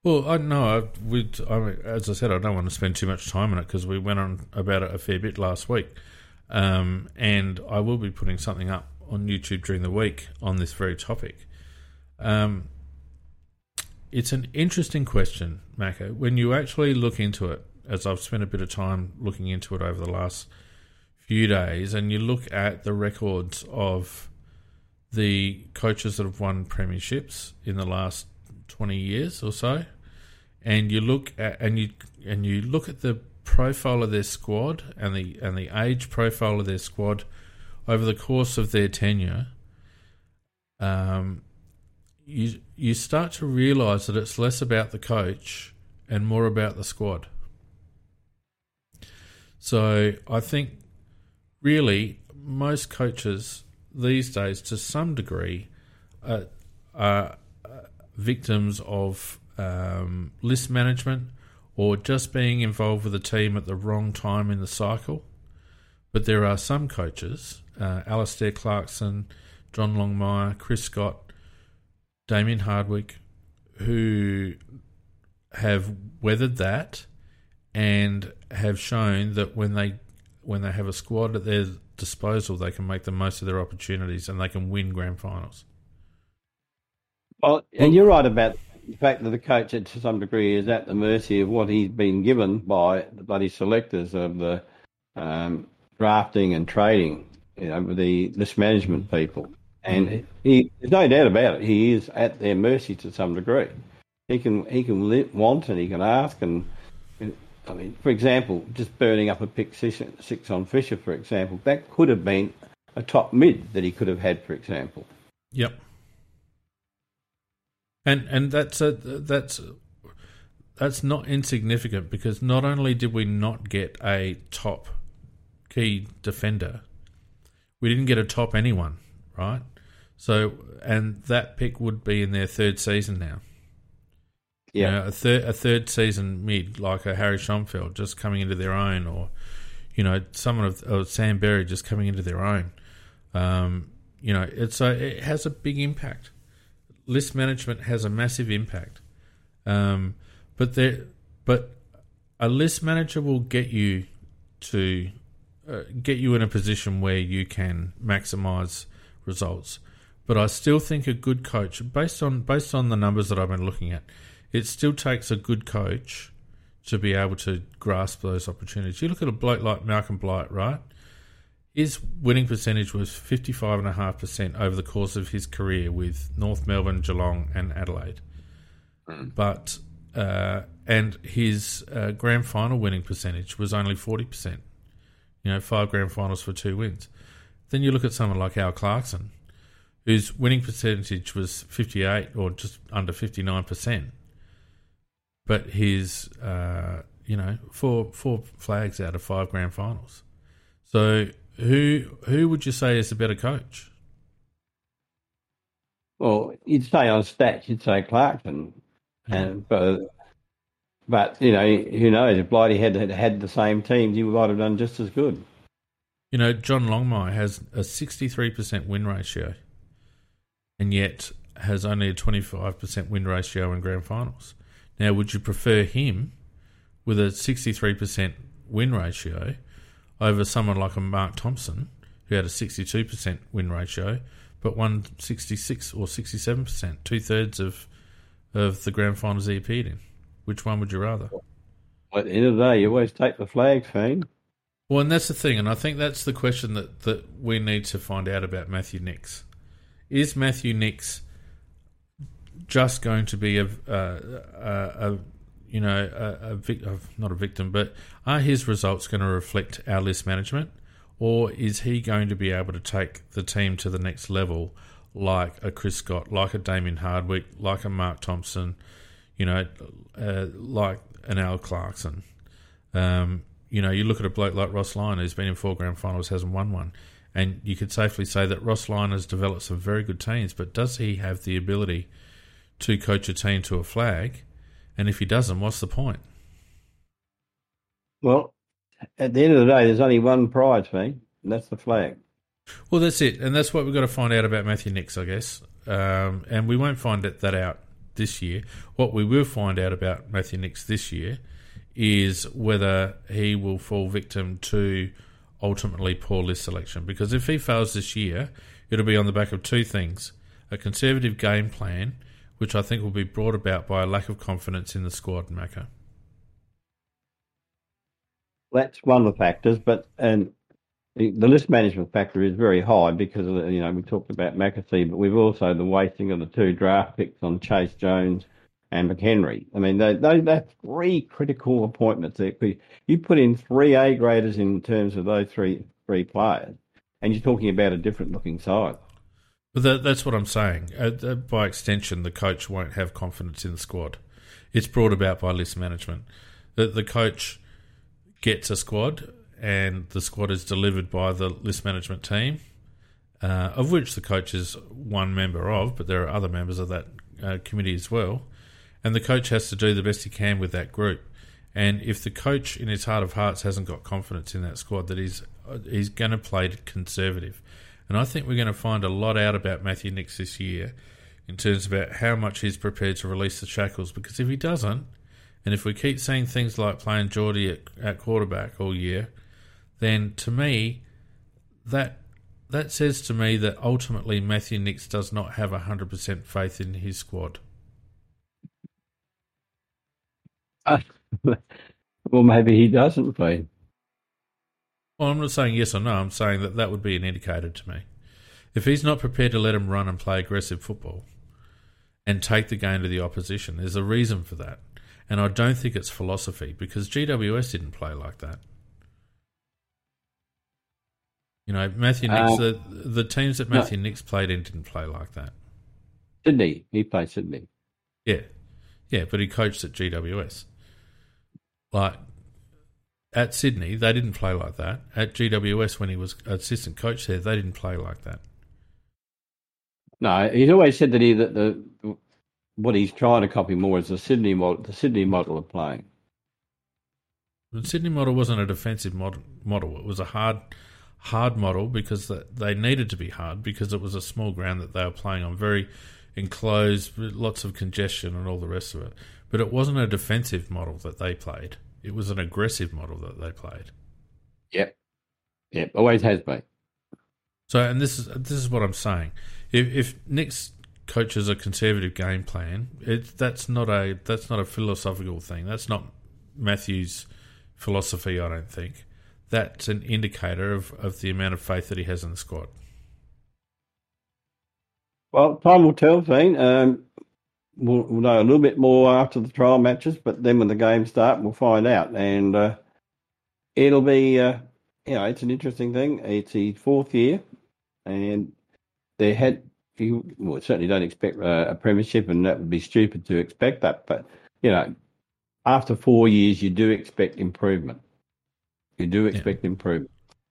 Well, I know. I, would, I, as I said, I don't want to spend too much time on it because we went on about it a fair bit last week, um, and I will be putting something up on YouTube during the week on this very topic. Um, it's an interesting question, Macca. When you actually look into it, as I've spent a bit of time looking into it over the last few days, and you look at the records of the coaches that have won premierships in the last twenty years or so, and you look at and you and you look at the profile of their squad and the and the age profile of their squad over the course of their tenure, um, you you start to realise that it's less about the coach and more about the squad. So I think really most coaches these days, to some degree, are victims of um, list management or just being involved with a team at the wrong time in the cycle. But there are some coaches, uh, Alastair Clarkson, John Longmire, Chris Scott, Damien Hardwick, who have weathered that and have shown that when they when they have a squad at their disposal, they can make the most of their opportunities and they can win grand finals. Well, and you're right about the fact that the coach, to some degree, is at the mercy of what he's been given by the bloody selectors of the um, drafting and trading, you know, the list management people. And he, there's no doubt about it. He is at their mercy to some degree. He can he can want and he can ask and, I mean, for example, just burning up a pick six, six on Fischer, for example, that could have been a top mid that he could have had, for example. Yep. And and that's a that's that's not insignificant because not only did we not get a top key defender, we didn't get a top anyone, right? So and that pick would be in their third season now. Yeah, you know, a third a third season mid like a Harry Schoenberg just coming into their own, or you know someone of Sam Berry just coming into their own. Um, you know, it's a, it has a big impact list management has a massive impact. Um, but there, but a list manager will get you to uh, get you in a position where you can maximize results. But I still think a good coach, based on based on the numbers that I've been looking at, it still takes a good coach to be able to grasp those opportunities. You look at a bloke like Malcolm Blight, right? His winning percentage was 55.5% over the course of his career with North Melbourne, Geelong, and Adelaide. Mm. But, uh, and his uh, grand final winning percentage was only 40%. You know, five grand finals for two wins. Then you look at someone like Al Clarkson, whose winning percentage was 58 or just under 59%. But his, uh, you know, four, four flags out of five grand finals. So who who would you say is a better coach? Well, you'd say on stats, you'd say Clarkson, and but but you know who knows if Blighty had had the same teams, he might have done just as good. You know, John Longmire has a sixty-three percent win ratio, and yet has only a twenty-five percent win ratio in grand finals. Now, would you prefer him with a sixty-three percent win ratio over someone like a Mark Thompson, who had a 62% win ratio, but won 66 or 67%, two thirds of of the grand finals he appeared in. Which one would you rather? At the end of the day, you always take the flag, Fane. Well, and that's the thing, and I think that's the question that, that we need to find out about Matthew Nicks. Is Matthew Nicks just going to be a, a, a, you know, a, a vic- oh, not a victim, but are his results going to reflect our list management, or is he going to be able to take the team to the next level like a Chris Scott, like a Damien Hardwick, like a Mark Thompson, you know, uh, like an Al Clarkson. Um, you know, you look at a bloke like Ross Lyon, who's been in four grand finals, hasn't won one. And you could safely say that Ross Lyon has developed some very good teams, but does he have the ability to coach a team to a flag? And if he doesn't, what's the point? Well, at the end of the day, there's only one prize, me, and that's the flag. Well, that's it, and that's what we've got to find out about Matthew Nicks, I guess. Um, and we won't find it that out this year. What we will find out about Matthew Nicks this year is whether he will fall victim to ultimately poor list selection. Because if he fails this year, it'll be on the back of two things: a conservative game plan, which I think will be brought about by a lack of confidence in the squad, Macca. That's one of the factors, but and the, the list management factor is very high because of, you know we talked about McAsey, but we've also the wasting of the two draft picks on Chayce Jones and McHenry. I mean, they, they, they're three critical appointments. You put in three A graders in terms of those three three players, and you're talking about a different looking side. But that, that's what I'm saying. Uh, uh, by extension, the coach won't have confidence in the squad. It's brought about by list management. The, the coach gets a squad and the squad is delivered by the list management team, uh, of which the coach is one member of, but there are other members of that uh, committee as well. And the coach has to do the best he can with that group. And if the coach, in his heart of hearts, hasn't got confidence in that squad, that he's he's going to play conservative. And I think we're going to find a lot out about Matthew Nicks this year in terms about how much he's prepared to release the shackles. Because if he doesn't, and if we keep seeing things like playing Geordie at, at quarterback all year, then to me, that that says to me that ultimately Matthew Nicks does not have hundred percent faith in his squad. Uh, well, maybe he doesn't play. Well, I'm not saying yes or no. I'm saying that that would be an indicator to me. If he's not prepared to let him run and play aggressive football and take the game to the opposition, there's a reason for that. And I don't think it's philosophy because GWS didn't play like that. You know, Matthew Nicks, uh, the, the teams that Matthew no. Nicks played in didn't play like that. Sydney, he played Sydney. Yeah, yeah, but he coached at GWS. Like at Sydney, they didn't play like that. At GWS, when he was assistant coach there, they didn't play like that. No, he's always said that he that the what he's trying to copy more is the Sydney model, the Sydney model of playing. The Sydney model wasn't a defensive model. Model. It was a hard hard model because they needed to be hard because it was a small ground that they were playing on, very enclosed, lots of congestion and all the rest of it. But it wasn't a defensive model that they played. It was an aggressive model that they played. Yep. Yep. Always has been. So, and this is this is what I'm saying. If, if Nick's coaches a conservative game plan, it, that's not a that's not a philosophical thing. That's not Matthew's philosophy. I don't think that's an indicator of, of the amount of faith that he has in the squad. Well, time will tell, Dean. Um, we'll, we'll, know a little bit more after the trial matches, but then when the games start, we'll find out. And uh, it'll be, uh, you know, it's an interesting thing. It's his fourth year, and they had, you well, certainly don't expect uh, a premiership, and that would be stupid to expect that. But, you know, after four years, you do expect improvement. You do expect yeah. improvement.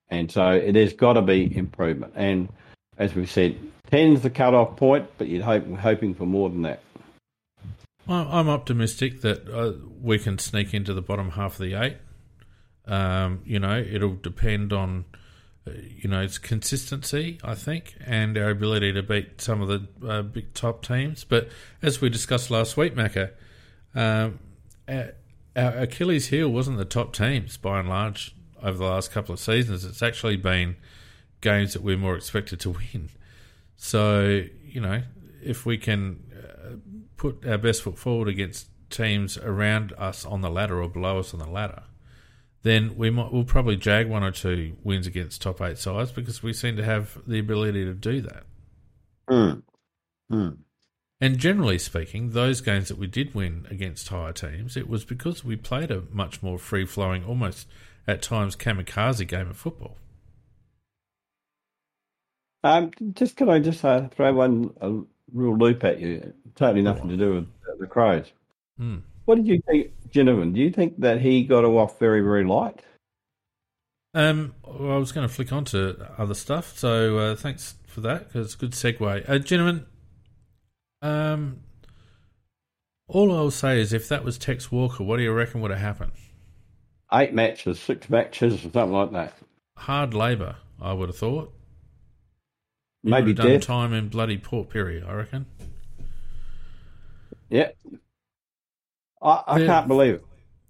And so there's got to be improvement. And as we've said, 10's the cut-off point, but you're hope, hoping for more than that. I'm optimistic that uh, we can sneak into the bottom half of the eight. Um, you know, it'll depend on, you know, its consistency, I think, and our ability to beat some of the uh, big top teams. But as we discussed last week, Macca, um, our Achilles' heel wasn't the top teams by and large over the last couple of seasons. It's actually been games that we're more expected to win. So, you know, if we can uh, put our best foot forward against teams around us on the ladder or below us on the ladder, then we might we'll probably jag one or two wins against top eight sides because we seem to have the ability to do that. Mm. Mm. And generally speaking, those games that we did win against higher teams, it was because we played a much more free flowing, almost at times kamikaze game of football. Um, just can I just uh, throw one a real loop at you? Totally nothing to do with the Crows. Hmm. What did you think, Ginnivan? Do you think that he got off very, very light? Um, well, I was going to flick on to other stuff, so uh, thanks for that because it's a good segue. Uh, gentlemen, um, all I'll say is if that was Tex Walker, what do you reckon would have happened? Eight matches, six matches, or something like that. Hard labour, I would have thought. He Maybe have done death. time in bloody Port Pirie, I reckon. Yeah. I, I Yeah. can't believe it.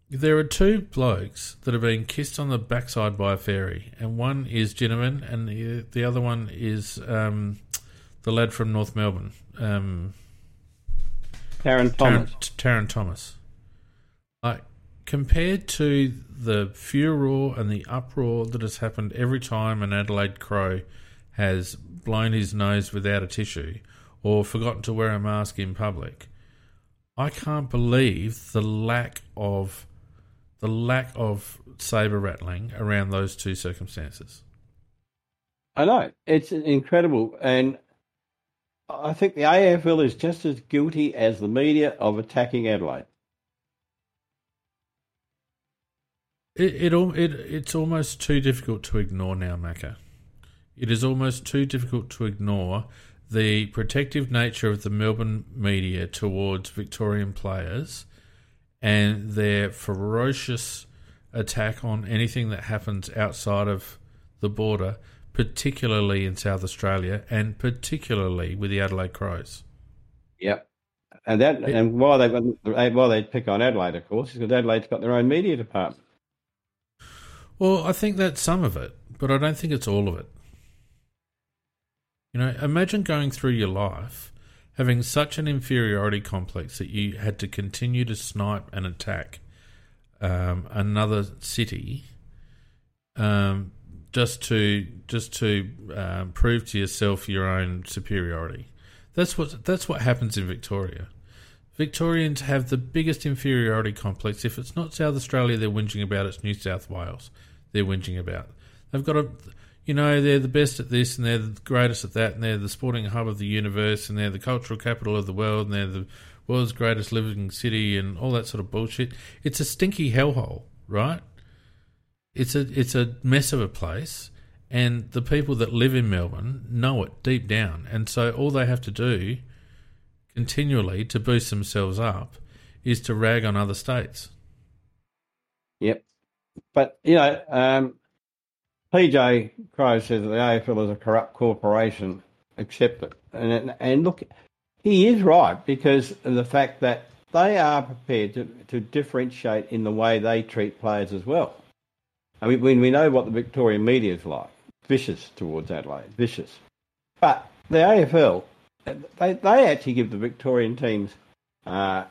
There are two blokes that are being kissed on the backside by a fairy, and one is Ginnivan, and the, the other one is um, the lad from North Melbourne, um, Tarryn Thomas. Taron, Tarryn Thomas. Like compared to the furor and the uproar that has happened every time an Adelaide Crow has blown his nose without a tissue or forgotten to wear a mask in public, I can't believe the lack of the lack of saber rattling around those two circumstances. I know. It's incredible. And I think the AFL is just as guilty as the media of attacking Adelaide. It it it it's almost too difficult to ignore now, Macca. It is almost too difficult to ignore the protective nature of the Melbourne media towards Victorian players and their ferocious attack on anything that happens outside of the border, particularly in South Australia and particularly with the Adelaide Crows. Yep. And that, It- and why they why they pick on Adelaide, of course, is because Adelaide's got their own media department. Well, I think that's some of it, but I don't think it's all of it. You know, imagine going through your life having such an inferiority complex that you had to continue to snipe and attack um, another city um, just to just to um, prove to yourself your own superiority. That's what that's what happens in Victoria. Victorians have the biggest inferiority complex. If it's not South Australia, they're whinging about. It's New South Wales. They're whinging about. They've got a, you know, they're the best at this and they're the greatest at that and they're the sporting hub of the universe and they're the cultural capital of the world and they're the world's greatest living city and all that sort of bullshit. It's a stinky hellhole, right? It's a it's a mess of a place, and the people that live in Melbourne know it deep down, and so all they have to do continually to boost themselves up is to rag on other states. Yep. But, you know, um, PJ Crow says that the AFL is a corrupt corporation. Accept it. And, and look, he is right because of the fact that they are prepared to, to differentiate in the way they treat players as well. I mean, when we know what the Victorian media is like, vicious towards Adelaide, vicious. But the AFL, they, they actually give the Victorian teams uh,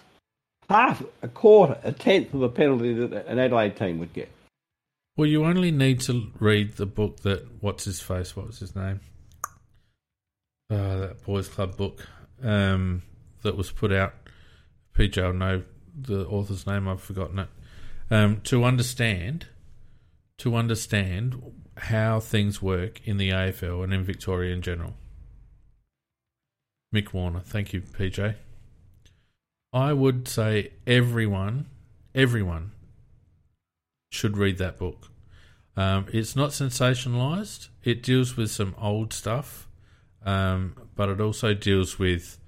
half, a quarter, a tenth of the penalty that an Adelaide team would get. Well, you only need to read the book that what's his face, what was his name? Uh, that boys' club book um, that was put out. PJ will know the author's name. I've forgotten it. Um, to understand, to understand how things work in the AFL and in Victoria in general. Mick Warner, thank you, PJ. I would say everyone, everyone should read that book. Um, it's not sensationalized. It deals with some old stuff, um, but it also deals with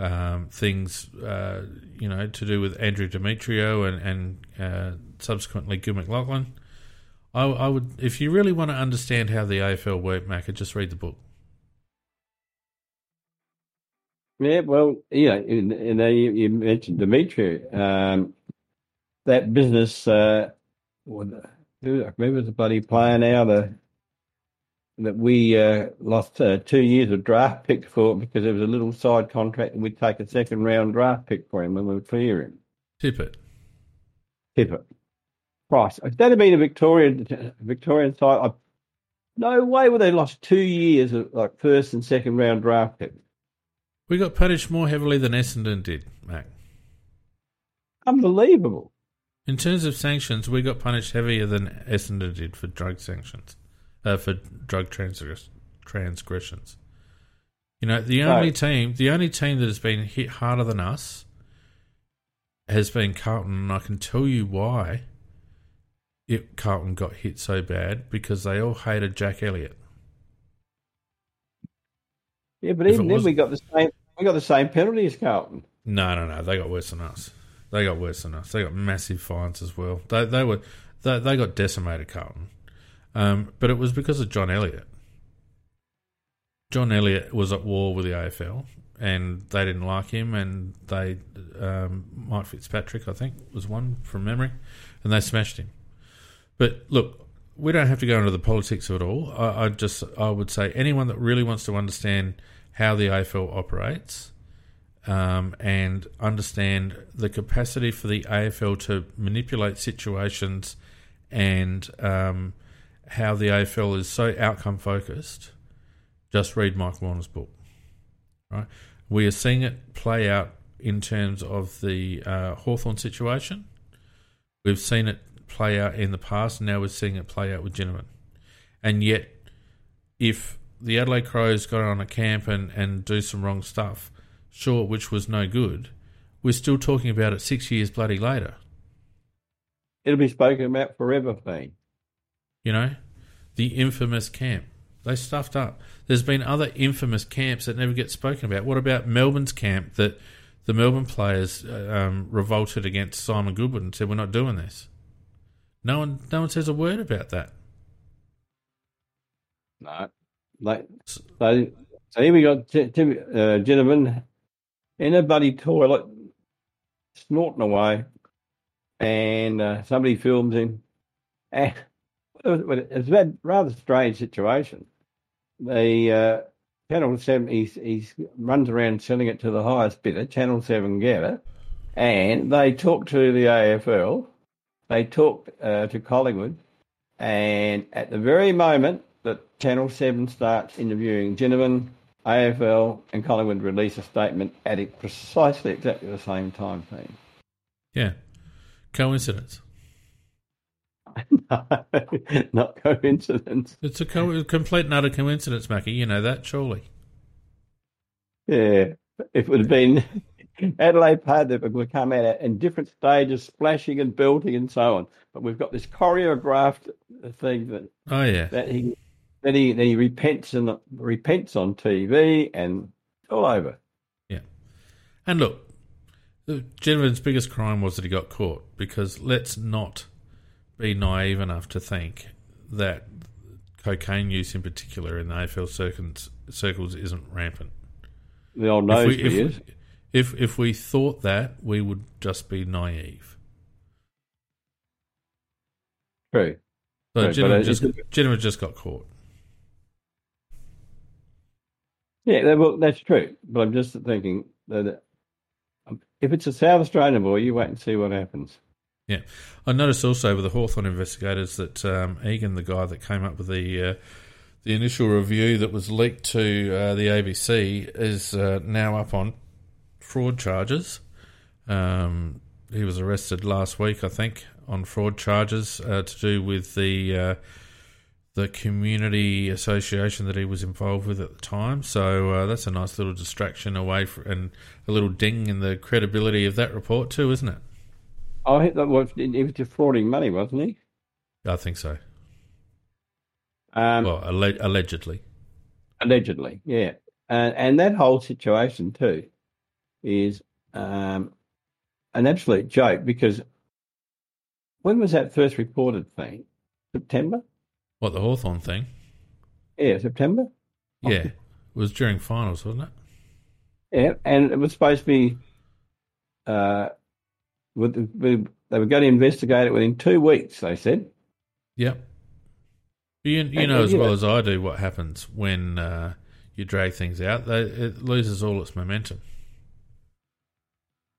um, things, uh, you know, to do with Andrew Demetriou and, and uh, subsequently Gill McLachlan. I, I would, if you really want to understand how the AFL work, Macca, just read the book. Yeah, well, you know, you, you mentioned Dimitri. Um, that business, uh, who I remember the bloody player now, the that we uh, lost uh, two years of draft pick for because there was a little side contract and we'd take a second round draft pick for him when we would clear him. Tippett. Tip it. Price. If that had been a Victorian Victorian side, I, no way would they lost two years of like first and second round draft pick. We got punished more heavily than Essendon did, Mac. Unbelievable. In terms of sanctions, we got punished heavier than Essendon did for drug sanctions, uh, for drug transgress- transgressions. You know, the only team, the only team that has been hit harder than us has been Carlton, and I can tell you why. It Carlton got hit so bad because they all hated Jack Elliott. Yeah, but If even then was- we got the same we got the same penalty as Carlton. No, no, no. They got worse than us. They got worse than us. They got massive fines as well. They they were they, they got decimated, Carlton. Um, but it was because of John Elliott. John Elliott was at war with the AFL, and they didn't like him. And they um, Mike Fitzpatrick, I think, was one from memory, and they smashed him. But look, we don't have to go into the politics of it all. I, I just I would say anyone that really wants to understand how the AFL operates um, and understand the capacity for the AFL to manipulate situations and um, how the AFL is so outcome focused, just read Mike Warner's book. Right, we are seeing it play out in terms of the uh, Hawthorn situation. We've seen it play out in the past, now we're seeing it play out with Ginnivan. And yet, if the Adelaide Crows got on a camp and, and do some wrong stuff, sure, which was no good, we're still talking about it six years bloody later. It'll be spoken about forever, Fiend. You know, the infamous camp. They stuffed up. There's been other infamous camps that never get spoken about. What about Melbourne's camp that the Melbourne players uh, um, revolted against Simon Goodwin and said, "We're not doing this." No one, no one says a word about that. No. Like, so, so here we got T- Tim, uh, Ginnivan in a bloody toilet, snorting away, and uh, somebody films him. And it was, a rather strange situation. The uh, Channel 7, he's, he's runs around selling it to the highest bidder, Channel 7 get it, and they talked to the AFL, they talked uh, to Collingwood, and at the very moment that Channel 7 starts interviewing Ginnivan, AFL and Collingwood release a statement at it precisely exactly the same time. Thing. Yeah, coincidence. No, not coincidence. It's a co- complete and utter coincidence, Mackie. You know that, surely. Yeah, If it would have been Adelaide Park that would come out in different stages, splashing and belting and so on. But we've got this choreographed thing that Oh yeah, that he that he that he repents and repents on TV and all over. Yeah, and look, Ginnivan's biggest crime was that he got caught. Because let's not be naive enough to think that cocaine use, in particular, in the AFL circles, circles isn't rampant. The old If nose we, if, is. we- if if we thought that, we would just be naive. True. So Ginnivan just it's- just got caught. Yeah, that- well, that's true. But I'm just thinking that um, if it's a South Australian boy, you wait and see what happens. Yeah, I noticed also with the Hawthorn investigators that um, Egan, the guy that came up with the uh, the initial review that was leaked to uh, the ABC, is uh, now up on fraud charges. Um, he was arrested last week, I think, on fraud charges uh, to do with the uh, the community association that he was involved with at the time. So uh, that's a nice little distraction away and a little ding in the credibility of that report too, isn't it? Oh, he, was, he was defrauding money, wasn't he? I think so. Um, Well, alle- allegedly. allegedly, yeah. And and that whole situation too is um, an absolute joke because when was that first reported thing? September? What, the Hawthorn thing? Yeah, September. Yeah. It was during finals, wasn't it? Yeah, and it was supposed to be. Uh, with, with, they were going to investigate it within two weeks. They said. Yep. You, you And- know as you well know- as I do what happens when uh, you drag things out. They, it loses all its momentum.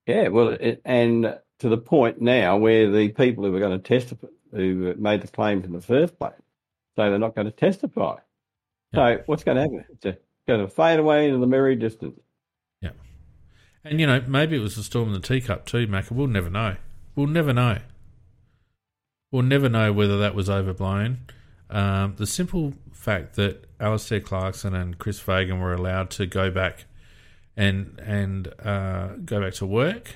Yeah, well, it, and to the point now where the people who were going to testify, who made the claims in the first place, they're not going to testify. So what's going to happen? It's going to fade away into the merry distance. Yeah. And, you know, maybe it was a storm in the teacup too, Mac. We'll never know. We'll never know. We'll never know whether that was overblown. Um, the simple fact that Alastair Clarkson and Chris Fagan were allowed to go back and and uh, go back to work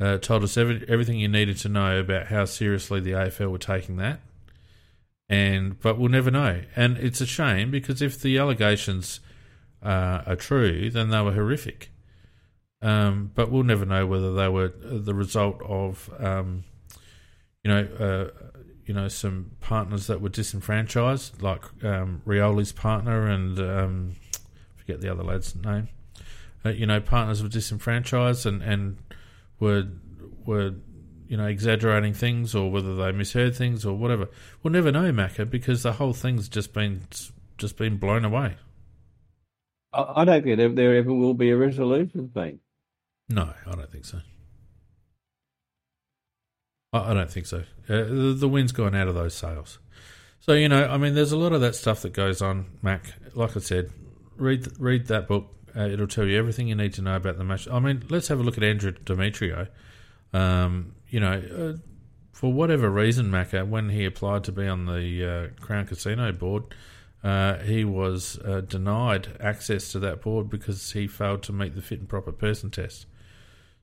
uh, told us every, everything you needed to know about how seriously the AFL were taking that. And but we'll never know, and it's a shame because if the allegations uh, are true, then they were horrific. Um, but we'll never know whether they were the result of, um, you know, uh, you know, some partners that were disenfranchised, like um, Rioli's partner and um, forget the other lad's name. Uh, you know, partners were disenfranchised and, and were were you know exaggerating things or whether they misheard things or whatever. We'll never know, Macca, because the whole thing's just been just been blown away. I don't think there ever will be a resolution thing. No, I don't think so. I, I don't think so. Uh, the, the wind's gone out of those sails. So you know, I mean, there's a lot of that stuff that goes on, Mac. Like I said, read read that book. Uh, it'll tell you everything you need to know about the match. I mean, let's have a look at Andrew Demetriou. Um, you know, uh, for whatever reason, Macca, when he applied to be on the uh, Crown Casino board, uh, he was uh, denied access to that board because he failed to meet the fit and proper person test.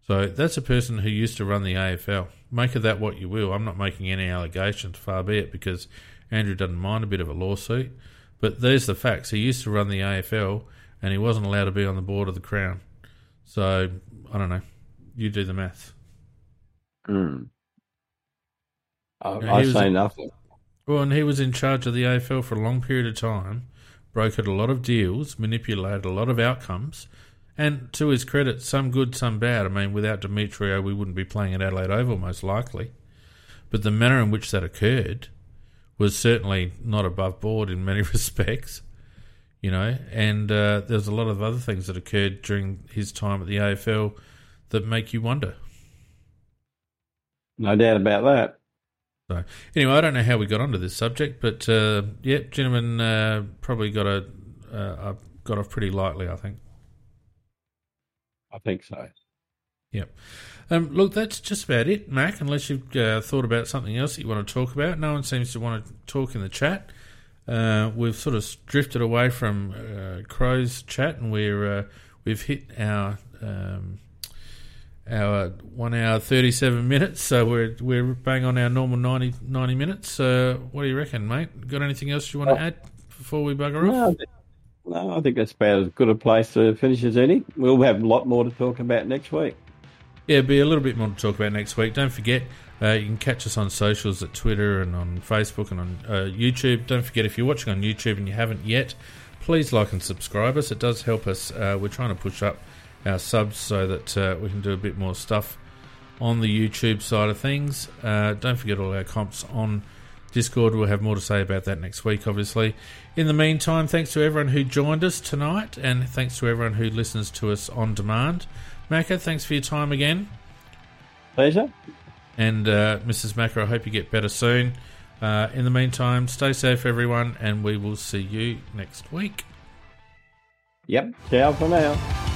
So that's a person who used to run the AFL. Make of that what you will. I'm not making any allegations, far be it, because Andrew doesn't mind a bit of a lawsuit. But there's the facts. He used to run the AFL and he wasn't allowed to be on the board of the Crown. So I don't know. You do the math. Mm. I, I say nothing. Well, and he was in charge of the AFL for a long period of time, brokered a lot of deals, manipulated a lot of outcomes, and to his credit, some good, some bad. I mean, without Demetriou, we wouldn't be playing at Adelaide Oval, most likely. But the manner in which that occurred was certainly not above board in many respects you know, and uh, there's a lot of other things that occurred during his time at the AFL that make you wonder. No doubt about that. So, anyway, I don't know how we got onto this subject, but uh, yeah, gentlemen, uh, probably got a uh, got off pretty lightly, I think. I think so. Yep. Um, look, that's just about it, Mac. Unless you've uh, thought about something else that you want to talk about, no one seems to want to talk in the chat. Uh, we've sort of drifted away from uh, Crow's chat, and we're uh, we've hit our um, our one hour thirty seven minutes. So we're we're bang on our normal 90, 90 minutes. Uh, what do you reckon, mate? Got anything else you want to add before we bugger no, off? No, I think that's about as good a place to finish as any. We'll have a lot more to talk about next week. Yeah, be a little bit more to talk about next week. Don't forget, uh, you can catch us on socials at Twitter and on Facebook and on uh, YouTube. Don't forget, if you're watching on YouTube and you haven't yet, please like and subscribe us. It does help us. Uh, we're trying to push up our subs so that uh, we can do a bit more stuff on the YouTube side of things. Uh, don't forget all our comps on Discord. We'll have more to say about that next week, obviously. In the meantime, thanks to everyone who joined us tonight, and thanks to everyone who listens to us on demand. Macca, thanks for your time again. Pleasure. And uh, Mrs. Macca, I hope you get better soon. Uh, in the meantime, stay safe, everyone, and we will see you next week. Yep. Ciao for now.